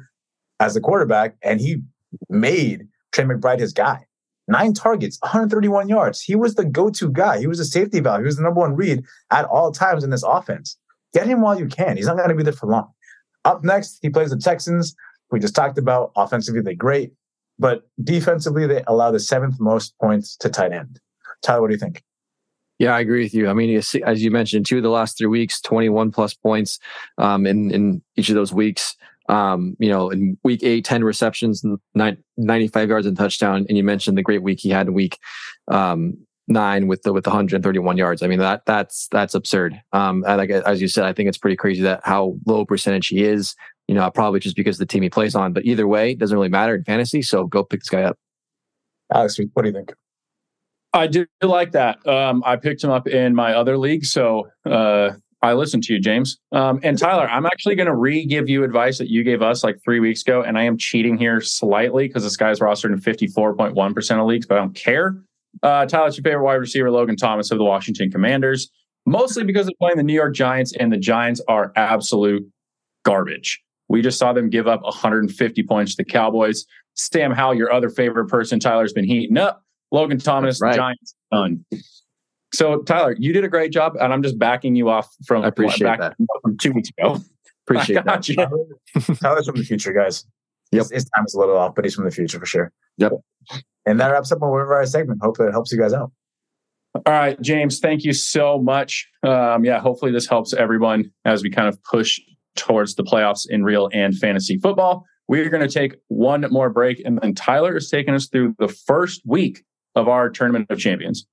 as the quarterback, and he made Trey McBride his guy. Nine targets, 131 yards. He was the go-to guy. He was a safety valve. He was the number one read at all times in this offense. Get him while you can. He's not going to be there for long. Up next, he plays the Texans. We just talked about offensively, they're great, but defensively, they allow the seventh most points to tight end. Tyler, what do you think? Yeah, I agree with you. I mean, as you mentioned, two of the last three weeks, 21 plus points um, in, in each of those weeks. Um, you know, in week eight, 10 receptions, 95 yards and touchdown. And you mentioned the great week he had in week um, nine with the with the 131 yards. I mean that that's that's absurd. Um, like as you said, I think it's pretty crazy that how low percentage he is. You know, probably just because of the team he plays on. But either way, it doesn't really matter in fantasy. So go pick this guy up. Alex, what do you think? I do like that. Um, I picked him up in my other league, so uh, I listened to you, James. Um, and Tyler, I'm actually going to re-give you advice that you gave us like three weeks ago, and I am cheating here slightly because this guy's rostered in 54.1 percent of leagues, but I don't care. Uh, Tyler's your favorite wide receiver, Logan Thomas of the Washington Commanders, mostly because they're playing the New York Giants, and the Giants are absolute garbage. We just saw them give up 150 points to the Cowboys. Sam Howell, your other favorite person, Tyler's been heating up. Logan Thomas, right. Giants done. So Tyler, you did a great job, and I'm just backing you off from I appreciate back that. from two weeks ago. Appreciate that. You. Tyler's from the future, guys. Yep. His, his time is a little off, but he's from the future for sure. Yep. And that wraps up our segment. Hope it helps you guys out. All right, James, thank you so much. Um, yeah, hopefully this helps everyone as we kind of push towards the playoffs in real and fantasy football. We're going to take one more break, and then Tyler is taking us through the first week of our Tournament of Champions.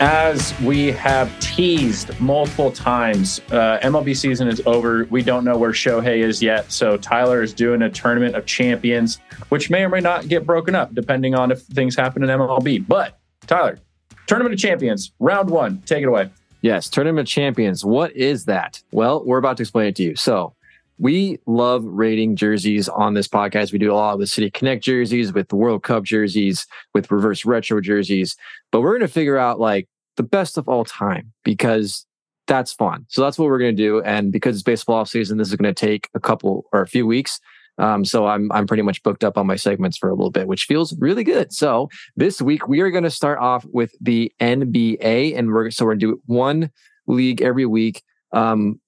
As we have teased multiple times, uh, MLB season is over. We don't know where Shohei is yet. So Tyler is doing a tournament of champions, which may or may not get broken up depending on if things happen in MLB. But Tyler, tournament of champions, round one, take it away. Yes, tournament of champions. What is that? Well, we're about to explain it to you. So we love rating jerseys on this podcast. We do a lot with City Connect jerseys with the World Cup jerseys, with reverse retro jerseys, but we're going to figure out like the best of all time because that's fun. So that's what we're going to do. And because it's baseball off season, this is going to take a couple or a few weeks. Um, so I'm I'm pretty much booked up on my segments for a little bit, which feels really good. So this week we are going to start off with the NBA, and we're so we're going to do one league every week. Um,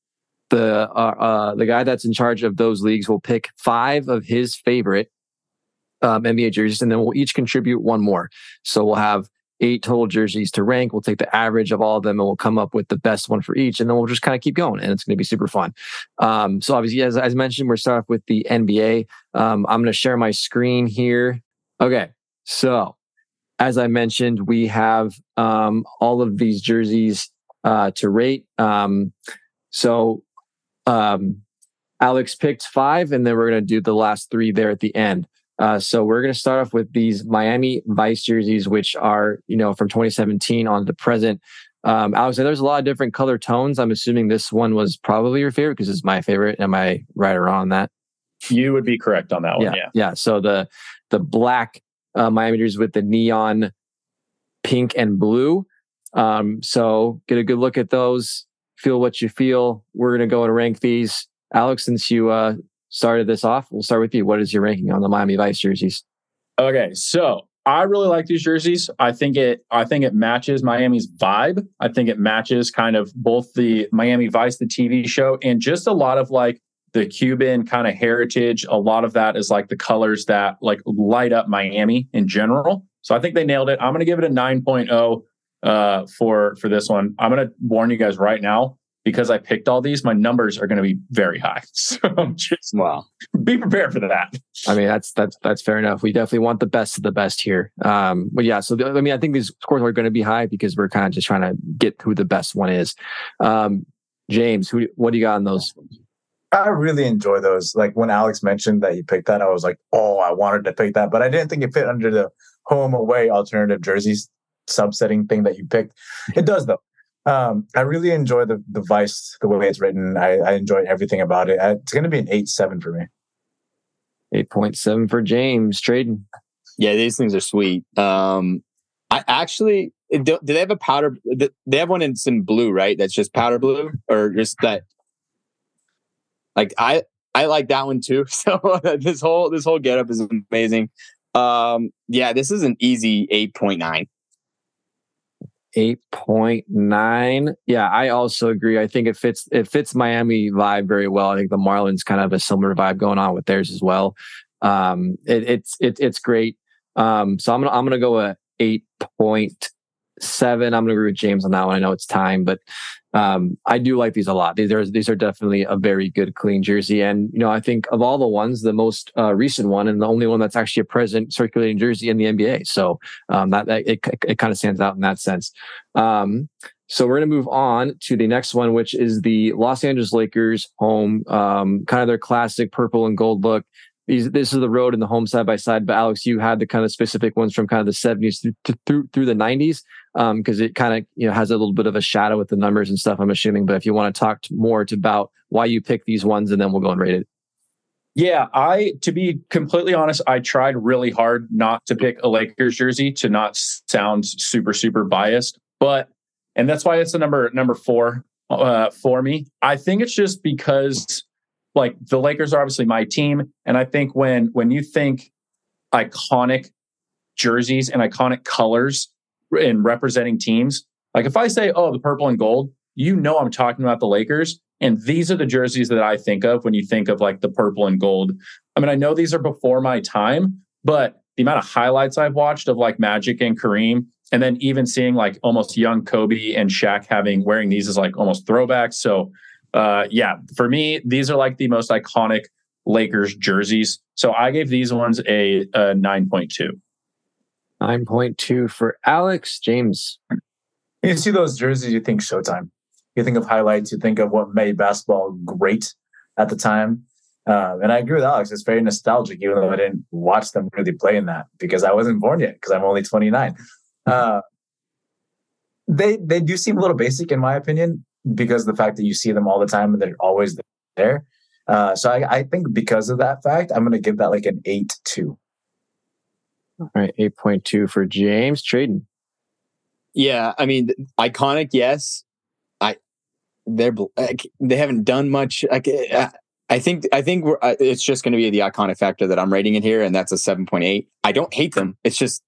the uh, uh, the guy that's in charge of those leagues will pick five of his favorite um, NBA jerseys, and then we'll each contribute one more. So we'll have eight total jerseys to rank. We'll take the average of all of them and we'll come up with the best one for each. And then we'll just kind of keep going and it's going to be super fun. Um, so obviously, as, as mentioned, we're starting off with the NBA. Um, I'm going to share my screen here. Okay. So as I mentioned, we have um, all of these jerseys uh, to rate. Um, so um, Alex picked five, and then we're going to do the last three there at the end. Uh, so we're going to start off with these Miami Vice jerseys, which are you know from 2017 on to present. Um, Alex, there's a lot of different color tones. I'm assuming this one was probably your favorite because it's my favorite. Am I right or wrong on that? You would be correct on that one. Yeah, yeah. yeah. So the the black uh, Miami jerseys with the neon pink and blue. Um, so get a good look at those. Feel what you feel. We're going to go and rank these. Alex, since you uh, started this off, we'll start with you. What is your ranking on the Miami Vice jerseys? Okay, so I really like these jerseys. I think it I think it matches Miami's vibe. I think it matches kind of both the Miami Vice the TV show and just a lot of like the Cuban kind of heritage. A lot of that is like the colors that like light up Miami in general. So I think they nailed it. I'm going to give it a 9.0 uh, for for this one. I'm going to warn you guys right now because I picked all these, my numbers are going to be very high. So just wow, be prepared for that. I mean, that's that's that's fair enough. We definitely want the best of the best here. Um, but yeah, so the, I mean, I think these scores are going to be high because we're kind of just trying to get who the best one is. Um, James, who what do you got on those? I really enjoy those. Like when Alex mentioned that he picked that, I was like, oh, I wanted to pick that, but I didn't think it fit under the home away alternative jerseys subsetting thing that you picked. It does though. Um, I really enjoy the the Vice, the way it's written. I, I enjoy everything about it. It's going to be an eight seven for me. Eight point seven for James Tradon. Yeah, these things are sweet. Um, I actually do, do they have a powder? They have one in some blue, right? That's just powder blue, or just that. Like I, I like that one too. So this whole this whole getup is amazing. Um, yeah, this is an easy eight point nine. 8.9 yeah i also agree. I think it fits it fits miami vibe very well. I think the marlins kind of a similar vibe going on with theirs as well. Um it, it's it, it's great. Um so i'm gonna i'm gonna go a 8.7 i'm gonna agree with james on that one. I know it's time but um, I do like these a lot. These are these are definitely a very good clean jersey, and you know I think of all the ones, the most uh, recent one and the only one that's actually a present circulating jersey in the NBA. So um, that, that it it kind of stands out in that sense. Um, so we're going to move on to the next one, which is the Los Angeles Lakers home, um, kind of their classic purple and gold look these, this is the road and the home side by side. But Alex, you had the kind of specific ones from kind of the 70s through through, through the 90s because um, it kind of you know has a little bit of a shadow with the numbers and stuff. I'm assuming. But if you want to talk more about why you picked these ones, and then we'll go and rate it. Yeah, I to be completely honest, I tried really hard not to pick a Lakers jersey to not sound super super biased, but and that's why it's the number number four uh, for me. I think it's just because like the Lakers are obviously my team, and I think when when you think iconic jerseys and iconic colors in representing teams, like if I say, "Oh, the purple and gold," you know I'm talking about the Lakers, and these are the jerseys that I think of when you think of like the purple and gold. I mean, I know these are before my time, but the amount of highlights I've watched of like Magic and Kareem, and then even seeing like almost young Kobe and Shaq having wearing these is like almost throwbacks. So uh, yeah, for me, these are like the most iconic Lakers jerseys. So I gave these ones a, a 9.2. 9.2 for Alex. James. You see those jerseys, you think Showtime. You think of highlights, you think of what made basketball great at the time. Uh, and I agree with Alex. It's very nostalgic, even though I didn't watch them really play in that because I wasn't born yet because I'm only 29. Uh, they they do seem a little basic in my opinion because the fact that you see them all the time and they're always there. Uh, so I, I, think because of that fact, I'm going to give that like an eight two. All right, eight point two for James Tradon. Yeah, I mean, iconic, yes. I they're like, they haven't done much. Like I, I think I think we're, uh, it's just going to be the iconic factor that I'm rating it here, and that's a seven point eight. I don't hate them. It's just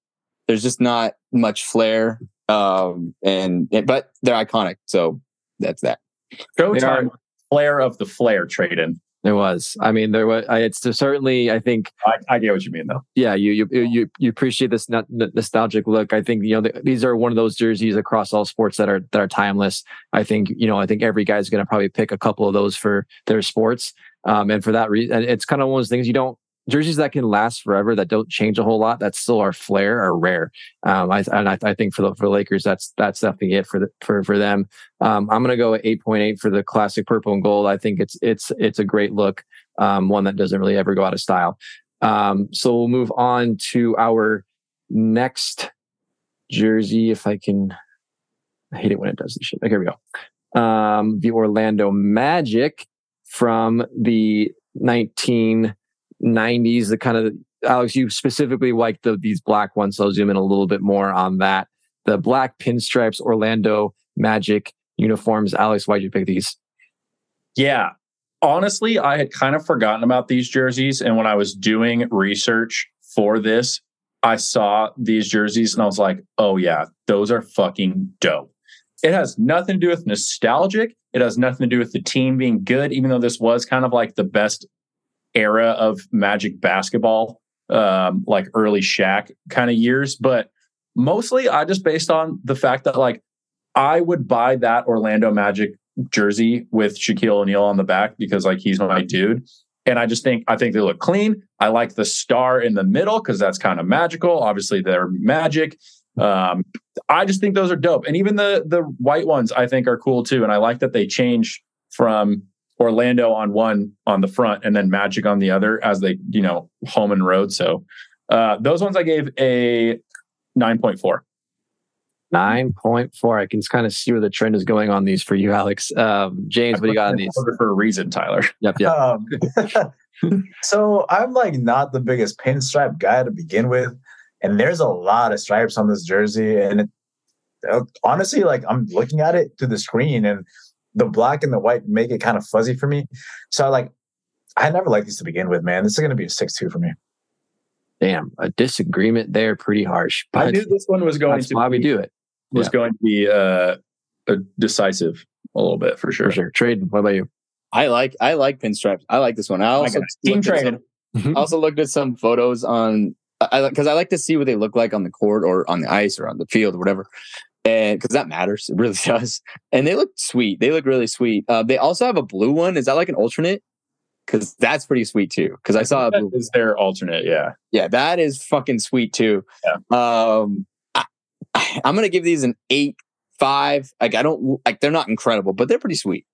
there's just not much flair, um, and but they're iconic, so that's that. Showtime, flare of the flare trade in. There was. I mean, there was. It's certainly. I think. I, I get what you mean, though. Yeah, you you you you appreciate this nostalgic look. I think you know the, these are one of those jerseys across all sports that are that are timeless. I think you know. I think every guy's going to probably pick a couple of those for their sports. Um, and for that reason, it's kind of one of those things you don't jerseys that can last forever that don't change a whole lot that still are flair are rare. Um, I, and I, I, think for the for Lakers that's that's definitely it for the, for for them. Um, I'm gonna go at 8.8 for the classic purple and gold. I think it's it's it's a great look, um, one that doesn't really ever go out of style. Um, so we'll move on to our next jersey. If I can, I hate it when it does this shit. Okay, here we go. Um, the Orlando Magic from the 19- 90s, the kind of Alex, you specifically like the these black ones, so I'll zoom in a little bit more on that. The black pinstripes Orlando Magic uniforms. Alex, why'd you pick these? Yeah. Honestly, I had kind of forgotten about these jerseys. And when I was doing research for this, I saw these jerseys and I was like, oh, yeah, those are fucking dope. It has nothing to do with nostalgic. It has nothing to do with the team being good, even though this was kind of like the best era of Magic basketball, um, like early Shaq kind of years. But mostly, I just based on the fact that like I would buy that Orlando Magic jersey with Shaquille O'Neal on the back because like he's my dude. And I just think I think they look clean. I like the star in the middle because that's kind of magical. Obviously, they're magic. Um, I just think those are dope. And even the the white ones I think are cool too. And I like that they change from Orlando on one on the front and then Magic on the other as they, you know, home and road. So uh, those ones I gave a 9.4. 9.4. I can kind of see where the trend is going on these for you, Alex. Um, James, what do you got on these? For a reason, Tyler. Yep, yep. Um, so I'm like not the biggest pinstripe guy to begin with. And there's a lot of stripes on this jersey. And it, honestly, like I'm looking at it through the screen and the black and the white make it kind of fuzzy for me. So I like I never liked these to begin with, man. This is gonna be a six two for me. Damn, a disagreement there, pretty harsh. But I knew this one was going to why be, we do it. Was yeah. going to be uh, a decisive a little bit for sure. For sure. Trade. What about you? I like I like pinstripes. I like this one. I also team trading. also looked at some photos on I because I like to see what they look like on the court or on the ice or on the field or whatever and because that matters, it really does. And they look sweet. They look really sweet. Uh, they also have a blue one. Is that like an alternate? Because that's pretty sweet too. Because I saw a blue. Is their alternate? Yeah, yeah, that is fucking sweet too. Yeah. Um, I, I'm gonna give these an eight five. Like I don't like they're not incredible, but they're pretty sweet.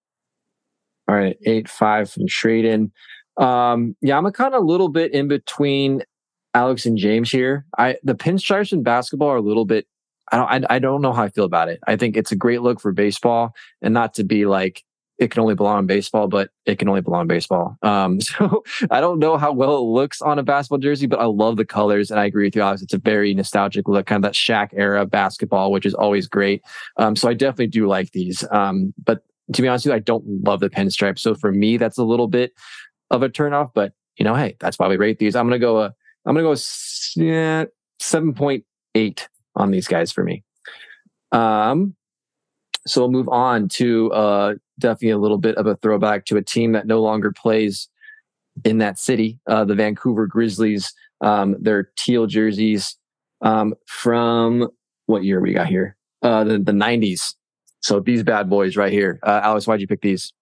All right, eight five from Tradon. Um, yeah, I'm a kind of a little bit in between Alex and James here. I the pinstripes in basketball are a little bit I don't, I, I don't know how I feel about it. I think it's a great look for baseball and not to be like, it can only belong in baseball, but it can only belong in baseball. Um, so I don't know how well it looks on a basketball jersey, but I love the colors. And I agree with you, Alex. It's a very nostalgic look, kind of that Shaq era basketball, which is always great. Um, so I definitely do like these. Um, but to be honest with you, I don't love the pinstripe. So for me, that's a little bit of a turnoff, but you know, hey, that's why we rate these. I'm going to go, uh, I'm going to go yeah, 7.8 on these guys for me. Um, so we'll move on to uh, definitely a little bit of a throwback to a team that no longer plays in that city, uh, the Vancouver Grizzlies. Um, their teal jerseys um, from what year we got here? Uh, the, the 90s. So these bad boys right here. Uh, Alex, why'd you pick these?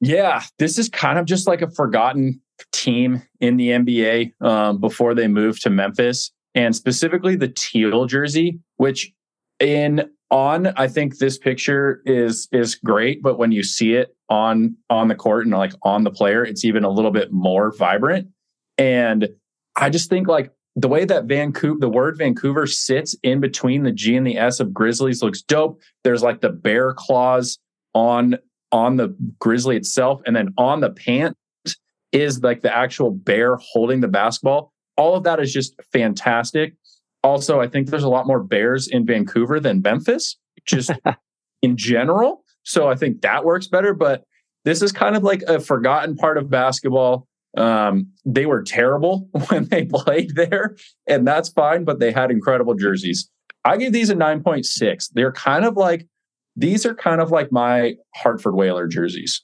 Yeah, this is kind of just like a forgotten team in the NBA um, before they moved to Memphis and specifically the teal jersey, which in on I think this picture is is great, but when you see it on on the court and like on the player, it's even a little bit more vibrant. And I just think like the way that Vancouver, the word Vancouver sits in between the G and the S of Grizzlies looks dope. There's like the bear claws on on the Grizzly itself, and then on the pant is like the actual bear holding the basketball all of that is just fantastic. Also, I think there's a lot more Bears in Vancouver than Memphis, just in general. So I think that works better. But this is kind of like a forgotten part of basketball. Um, they were terrible when they played there, and that's fine, but they had incredible jerseys. I give these a 9.6. They're kind of like, these are kind of like my Hartford Whaler jerseys.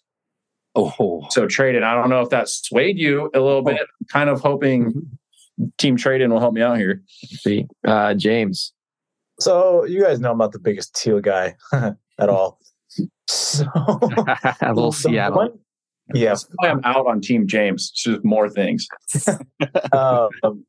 Oh, So Tradon, I don't know if that swayed you a little bit. I'm kind of hoping Team Tradon will help me out here. See, uh, James. So you guys know I'm not the biggest teal guy at all. So a little Seattle. one- yeah. Why I'm out on Team James. It's just more things. um,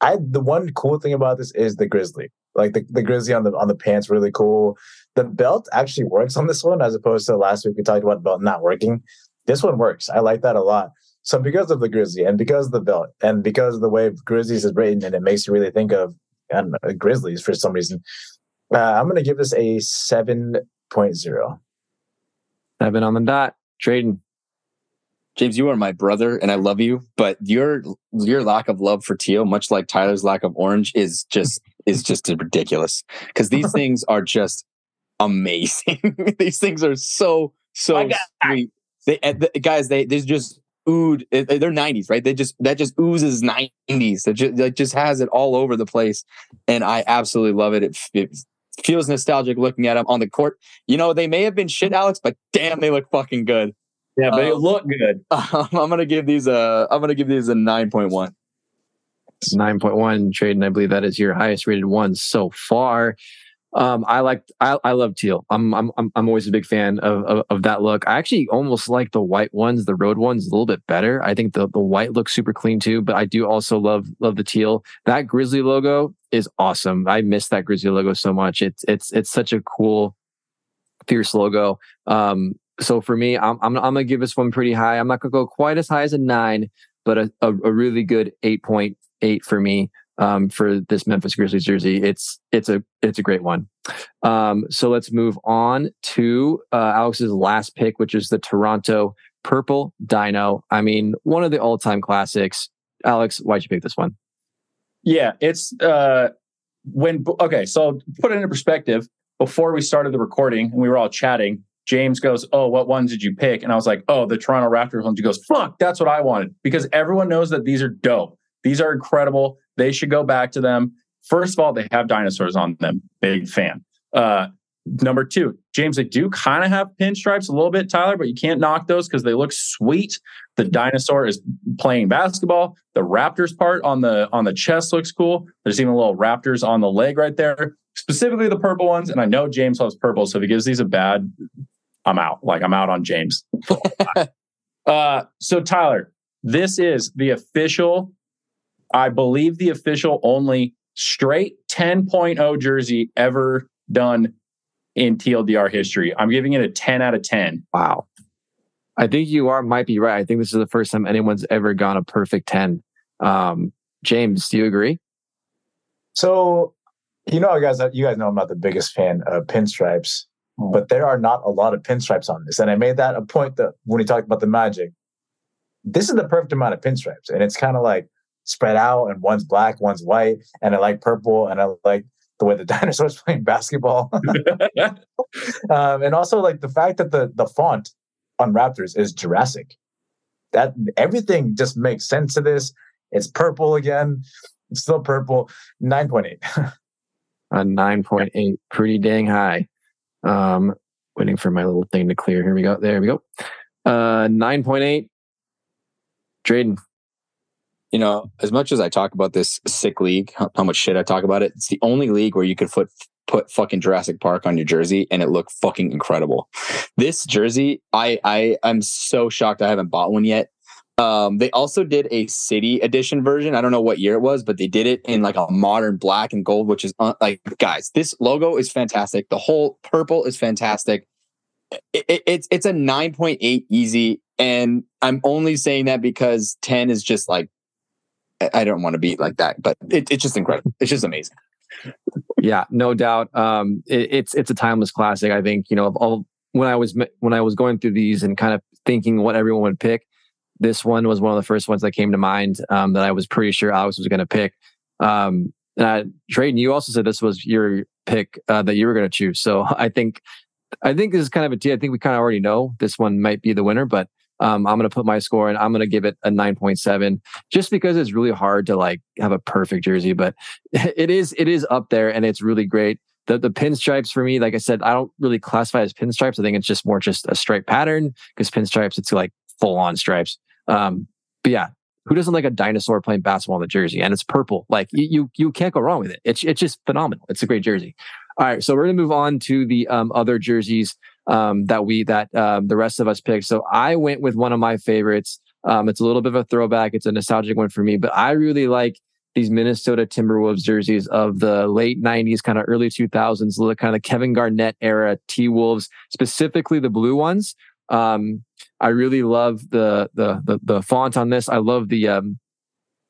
I the one cool thing about this is the grizzly. Like the, the grizzly on the on the pants, really cool. The belt actually works on this one, as opposed to last week we talked about belt not working. This one works. I like that a lot. So because of the grizzly and because of the belt and because of the way grizzlies is written, and it makes you really think of I don't grizzlies for some reason. Uh, I'm going to give this a seven point zero. Seven on the dot. Tradon. James, you are my brother, and I love you. But your your lack of love for teal, much like Tyler's lack of orange, is just is just ridiculous. Because these things are just amazing. these things are so so My God. sweet. They the, guys, they they just ood. They're nineties, right? They just that just oozes nineties. It just, it just has it all over the place, and I absolutely love it. It, it feels nostalgic looking at them on the court. You know, they may have been shit, Alex, but damn, they look fucking good. Yeah, but it Um, looked good. I'm gonna give these a I'm gonna give these a nine point one. 9.1 trade, and I believe that is your highest rated one so far. Um, I like I, I love teal. I'm I'm I'm always a big fan of, of of that look. I actually almost like the white ones, the road ones, a little bit better. I think the the white looks super clean too, but I do also love love the teal. That grizzly logo is awesome. I miss that grizzly logo so much. It's it's it's such a cool, fierce logo. Um, so for me, I'm I'm I'm gonna give this one pretty high. I'm not gonna go quite as high as a nine, but a, a, a really good eight point eight for me um, for this Memphis Grizzlies jersey. It's it's a it's a great one. Um, so let's move on to uh, Alex's last pick, which is the Toronto Purple Dino. I mean, one of the all time classics. Alex, why'd you pick this one? Yeah, it's uh when okay, so put it into perspective. Before we started the recording and we were all chatting, James goes, "Oh, what ones did you pick?" And I was like, "Oh, the Toronto Raptors ones." He goes, "Fuck, that's what I wanted." Because everyone knows that these are dope. These are incredible. They should go back to them. First of all, they have dinosaurs on them. Big fan. Uh number two, James, they do kind of have pinstripes a little bit, Tyler, but you can't knock those because they look sweet. The dinosaur is playing basketball. The Raptors part on the on the chest looks cool. There's even little Raptors on the leg right there. Specifically the purple ones, and I know James loves purple, so if he gives these a bad, I'm out. Like I'm out on James. uh, so Tyler, this is the official, I believe the official only straight 10.0 jersey ever done in TLDR history. I'm giving it a 10 out of 10. Wow. I think you are might be right. I think this is the first time anyone's ever gone a perfect 10. Um, James, do you agree? So, you know, guys, you guys know I'm not the biggest fan of pinstripes, but there are not a lot of pinstripes on this. And I made that a point that when we talked about the magic, this is the perfect amount of pinstripes. And it's kind of like spread out, and one's black, one's white. And I like purple, and I like the way the dinosaurs playing basketball. um, and also like the fact that the the font on Raptors is Jurassic. That everything just makes sense to this. It's purple again. It's still purple. 9.8. A 9.8, pretty dang high. Um, waiting for my little thing to clear. Here we go. There we go. Uh, 9.8. Tradon. You know, as much as I talk about this sick league, how, much shit I talk about it, it's the only league where you could put put fucking Jurassic Park on your jersey and it looked fucking incredible. This jersey, I I I'm so shocked I haven't bought one yet. Um, they also did a city edition version. I don't know what year it was, but they did it in like a modern black and gold, which is uh, like, guys, this logo is fantastic. The whole purple is fantastic. It, it, it's it's a 9.8 easy, and I'm only saying that because 10 is just like I- I don't want to be like that, but it, it's just incredible. It's just amazing. Yeah, no doubt. Um, it, it's it's a timeless classic. I think you know of all when I was when I was going through these and kind of thinking what everyone would pick. This one was one of the first ones that came to mind um, that I was pretty sure Alex was going to pick. Um, uh, Tradon, you also said this was your pick uh, that you were going to choose. So I think I think this is kind of a T. I think we kind of already know this one might be the winner, but um, I'm going to put my score and I'm going to give it a 9.7 just because it's really hard to like have a perfect jersey, but it is, it is up there and it's really great. The, the pinstripes for me, like I said, I don't really classify as pinstripes. I think it's just more just a stripe pattern because pinstripes, it's like full on stripes. Um, but yeah, who doesn't like a dinosaur playing basketball in the jersey and it's purple? Like you, you, you can't go wrong with it. It's, it's just phenomenal. It's a great jersey. All right. So we're going to move on to the um, other jerseys um, that we that um, the rest of us picked. So I went with one of my favorites. Um, it's a little bit of a throwback. It's a nostalgic one for me, but I really like these Minnesota Timberwolves jerseys of the late 90s, kind of early 2000s, the kind of Kevin Garnett era T Wolves, specifically the blue ones. Um, I really love the, the, the the font on this. I love the um,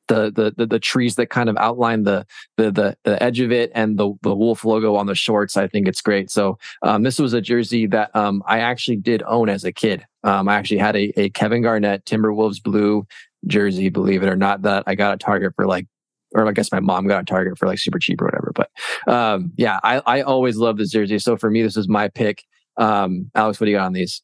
the, the the trees that kind of outline the the the, the edge of it and the the wolf logo on the shorts. I think it's great. So um, this was a jersey that um, I actually did own as a kid. Um, I actually had a, a Kevin Garnett Timberwolves blue jersey, believe it or not, that I got at Target for like or I guess my mom got a Target for like super cheap or whatever. But um, yeah, I, I always love this jersey. So for me, this is my pick. Um, Alex, what do you got on these?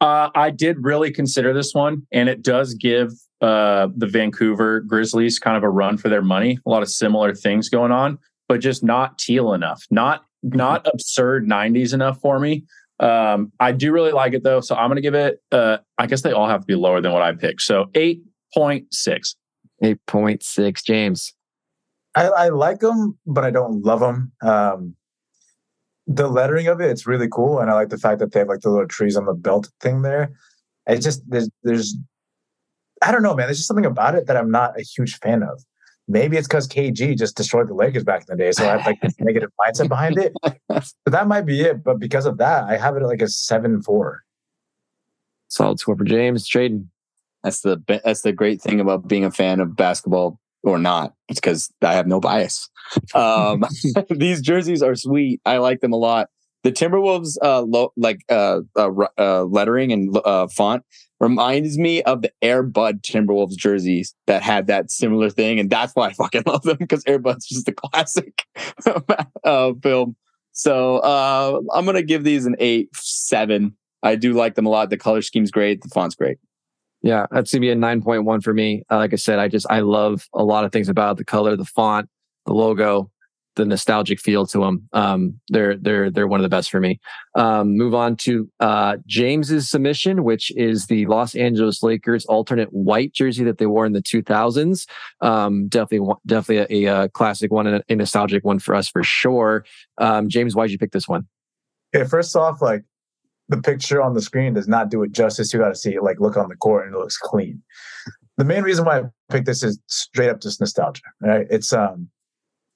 Uh, I did really consider this one, and it does give uh, the Vancouver Grizzlies kind of a run for their money. A lot of similar things going on, but just not teal enough, not not absurd '90s enough for me. Um, I do really like it though, so I'm going to give it. Uh, I guess they all have to be lower than what I picked, so eight point six. Eight point six, James. I, I, like them, but I don't love them. Um, the lettering of it, it's really cool, and I like the fact that they have like the little trees on the belt thing there. It's just there's there's I don't know, man. There's just something about it that I'm not a huge fan of. Maybe it's because KG just destroyed the Lakers back in the day, so I have like this negative mindset behind it. But that might be it. But because of that, I have it at like a seven four. Solid score for James Tradon. That's the that's the great thing about being a fan of basketball or not. It's because I have no bias. Um, these jerseys are sweet. I like them a lot. The Timberwolves, uh, lo- like uh, uh, uh, lettering and uh, font reminds me of the Air Bud Timberwolves jerseys that had that similar thing, and that's why I fucking love them because Air Bud's just a classic uh, film. So uh, I'm gonna give these an eight, seven. I do like them a lot. The color scheme's great. The font's great. Yeah, that's gonna be a nine point one for me. Uh, like I said, I just I love a lot of things about the color, the font, the logo the nostalgic feel to them. Um, they're they're they're one of the best for me. Um, move on to uh, James's submission, which is the Los Angeles Lakers alternate white jersey that they wore in the 2000s. Um, definitely, definitely a, a, classic one and a, nostalgic one for us for sure. Um, James, why'd you pick this one? Okay, first off, like the picture on the screen does not do it justice. You got to see it like look on the court and it looks clean. The main reason why I picked this is straight up just nostalgia. Right? It's um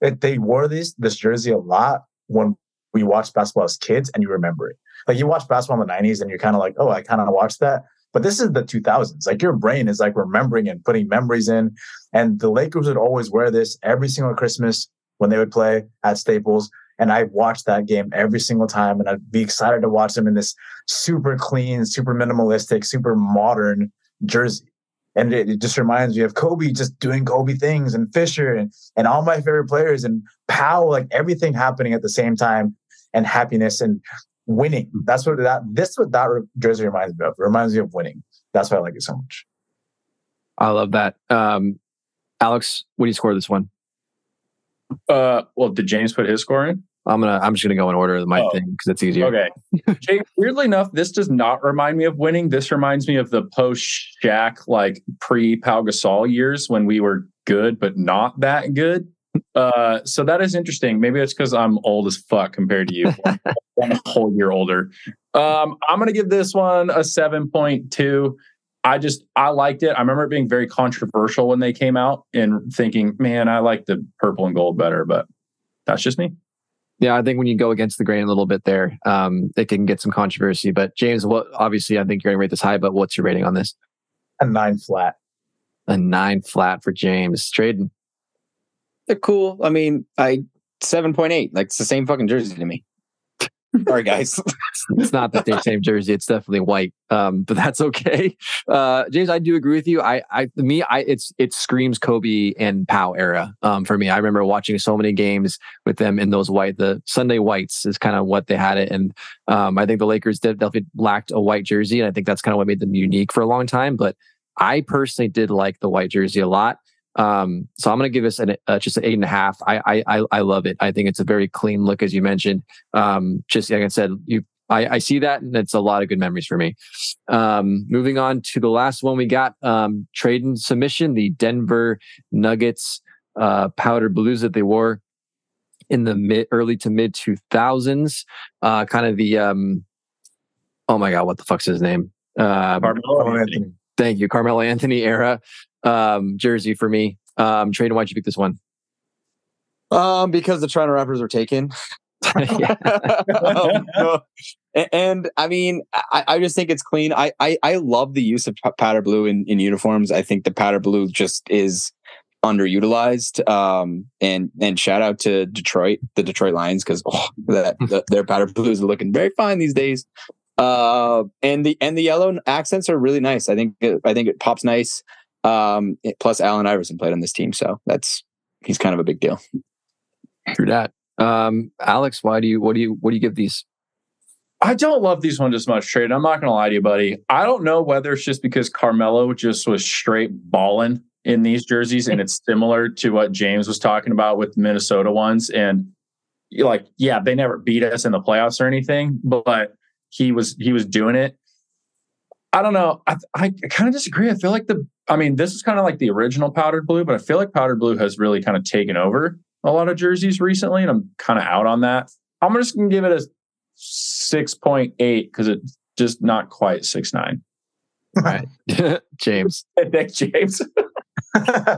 they wore this this jersey a lot when we watched basketball as kids, and you remember it. Like you watch basketball in the '90s, and you're kind of like, oh, I kind of watched that. But this is the 2000s. Like your brain is like remembering and putting memories in. And the Lakers would always wear this every single Christmas when they would play at Staples. And I watched that game every single time, and I'd be excited to watch them in this super clean, super minimalistic, super modern jersey and it, it, just reminds me of Kobe just doing Kobe things and Fisher and, and all my favorite players and Pau, like everything happening at the same time and happiness and winning. That's what that this what that jersey reminds me of. It reminds me of winning. That's why I like it so much. I love that. Um, Alex, what do you score this one? Uh, well, did James put his score in? I'm gonna I'm just gonna go in order of my oh, thing because it's easier. Okay. Jake, weirdly enough, this does not remind me of winning. This reminds me of the post Shaq, like pre Pau Gasol years when we were good but not that good. Uh, so that is interesting. Maybe it's because I'm old as fuck compared to you. I'm a whole year older. Um, I'm gonna give this one a seven point two. I just I liked it. I remember it being very controversial when they came out and thinking, man, I like the purple and gold better, but that's just me. Yeah, I think when you go against the grain a little bit there, um, it can get some controversy. But James, what obviously I think you're going to rate this high, but what's your rating on this? A nine flat. A nine flat for James. Tradon. They're cool. I mean, I seven point eight. Like it's the same fucking jersey to me. Sorry, guys. it's not that they're same jersey. It's definitely white. Um, but that's okay. Uh, James, I do agree with you. I, I, me, I, it's, it screams Kobe and Pau era. Um, for me, I remember watching so many games with them in those white, the Sunday whites is kind of what they had it. And, um, I think the Lakers did. definitely lacked a white jersey. And I think that's kind of what made them unique for a long time. But I personally did like the white jersey a lot. Um, so I'm going to give this an, uh, just an eight and a half. I, I, I love it. I think it's a very clean look, as you mentioned. Um, just like I said, you, I, I see that and it's a lot of good memories for me. Um, moving on to the last one we got, um, trade and submission, the Denver Nuggets, uh, powder blues that they wore in the mid early to mid 2000s, uh, kind of the, um, oh my God, what the fuck's his name? Um, Carmelo Anthony. Thank you. Carmelo Anthony era um, jersey for me. Um, Tradon, why'd you pick this one? Um, because the Toronto Raptors are taken. um, no. and, and, I mean, I, I, just think it's clean. I, I, I love the use of powder blue in, in uniforms. I think the powder blue just is underutilized. Um, and and shout out to Detroit, the Detroit Lions, because oh, that the, their powder blues are looking very fine these days. Uh, and the and the yellow accents are really nice. I think it, I think it pops nice. Um, plus Allen Iverson played on this team, so that's he's kind of a big deal. Through that. Um, Alex, why do you what do you what do you give these? I don't love these ones as much, Trade. I'm not gonna lie to you, buddy. I don't know whether it's just because Carmelo just was straight balling in these jerseys, and it's similar to what James was talking about with Minnesota ones. And like, yeah, they never beat us in the playoffs or anything, but he was he was doing it. I don't know. I, I kind of disagree. I feel like the, I mean, this is kind of like the original powdered blue, but I feel like powdered blue has really kind of taken over a lot of jerseys recently, and I'm kind of out on that. I'm just going to give it a 6.8 because it's just not quite six nine. Right. James. Thanks, James.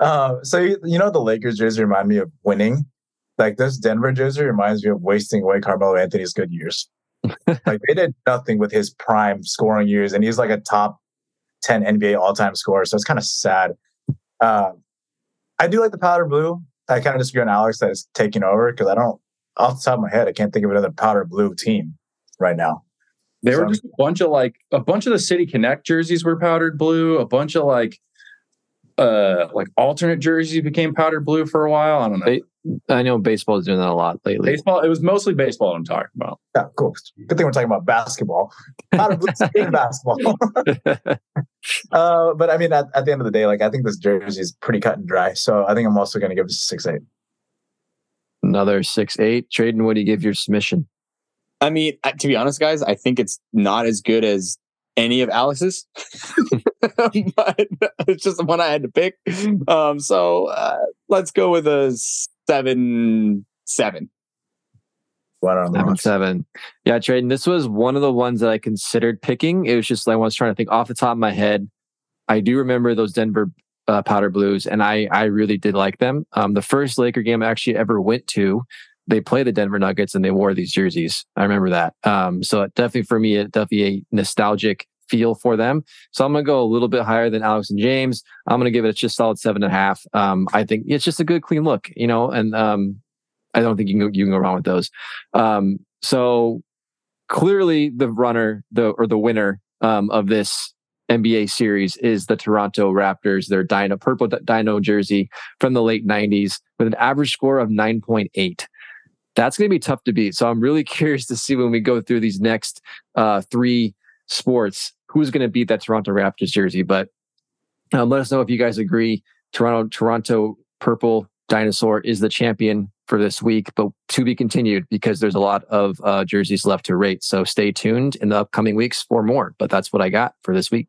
uh, so, you, you know, the Lakers jersey remind me of winning. Like this Denver jersey reminds me of wasting away Carmelo Anthony's good years like they did nothing with his prime scoring years, and he's like a top ten NBA all time scorer. So it's kind of sad. Uh, I do like the powder blue. I kind of disagree on Alex that it's taking over because I don't, off the top of my head, I can't think of another powder blue team right now. They so, were just a bunch of like a bunch of the City Connect jerseys were powdered blue. A bunch of like uh like alternate jerseys became powdered blue for a while. I don't know. I know baseball is doing that a lot lately. Baseball, it was mostly baseball I'm talking about. Yeah, cool. Good thing we're talking about basketball. Powdered blue in basketball. uh, but I mean, at, at, the end of the day, like I think this jersey is pretty cut and dry. So I think I'm also going to give it a six eight. Another six eight. Tradon, what do you give your submission? I mean, to be honest, guys, I think it's not as good as any of Alex's, but it's just the one I had to pick. Um, so uh, let's go with a seven, seven. Seven, seven. Yeah, Tradon. This was one of the ones that I considered picking. It was just like I was trying to think off the top of my head. I do remember those Denver uh, powder blues, and I I really did like them. Um, the first Laker game I actually ever went to they play the Denver Nuggets and they wore these jerseys. I remember that. Um, so definitely for me, it definitely a nostalgic feel for them. So I'm going to go a little bit higher than Alex and James. I'm going to give it a just solid seven and a half. Um, I think it's just a good, clean look, you know, and um, I don't think you can, you can go wrong with those. Um, so clearly the runner, the or the winner um, of this NBA series is the Toronto Raptors, their Dino purple Dino jersey from the late 90s with an average score of 9.8 that's going to be tough to beat. So I'm really curious to see when we go through these next uh, three sports who's going to beat that Toronto Raptors jersey. But um, let us know if you guys agree. Toronto Toronto purple dinosaur is the champion for this week, but to be continued because there's a lot of uh, jerseys left to rate. So stay tuned in the upcoming weeks for more. But that's what I got for this week.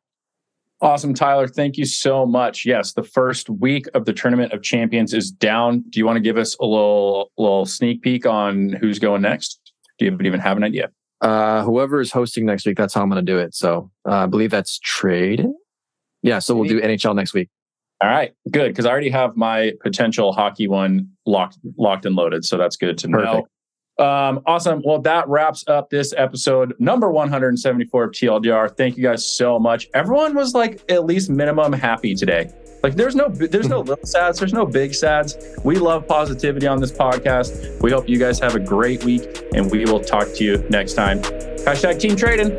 Awesome, Tyler. Thank you so much. Yes, the first week of the Tournament of Champions is down. Do you want to give us a little little sneak peek on who's going next? Do you even have an idea? Uh, whoever is hosting next week, that's how I'm going to do it. So uh, I believe that's trade. Yeah, so we'll do NHL next week. All right, good because I already have my potential hockey one locked locked and loaded. So that's good to Perfect. know. Um, awesome. Well, that wraps up this episode number 174 of TLDR. Thank you guys so much. Everyone was like at least minimum happy today. Like there's no there's no little sads, there's no big sads. We love positivity on this podcast. We hope you guys have a great week and we will talk to you next time. Hashtag team trading.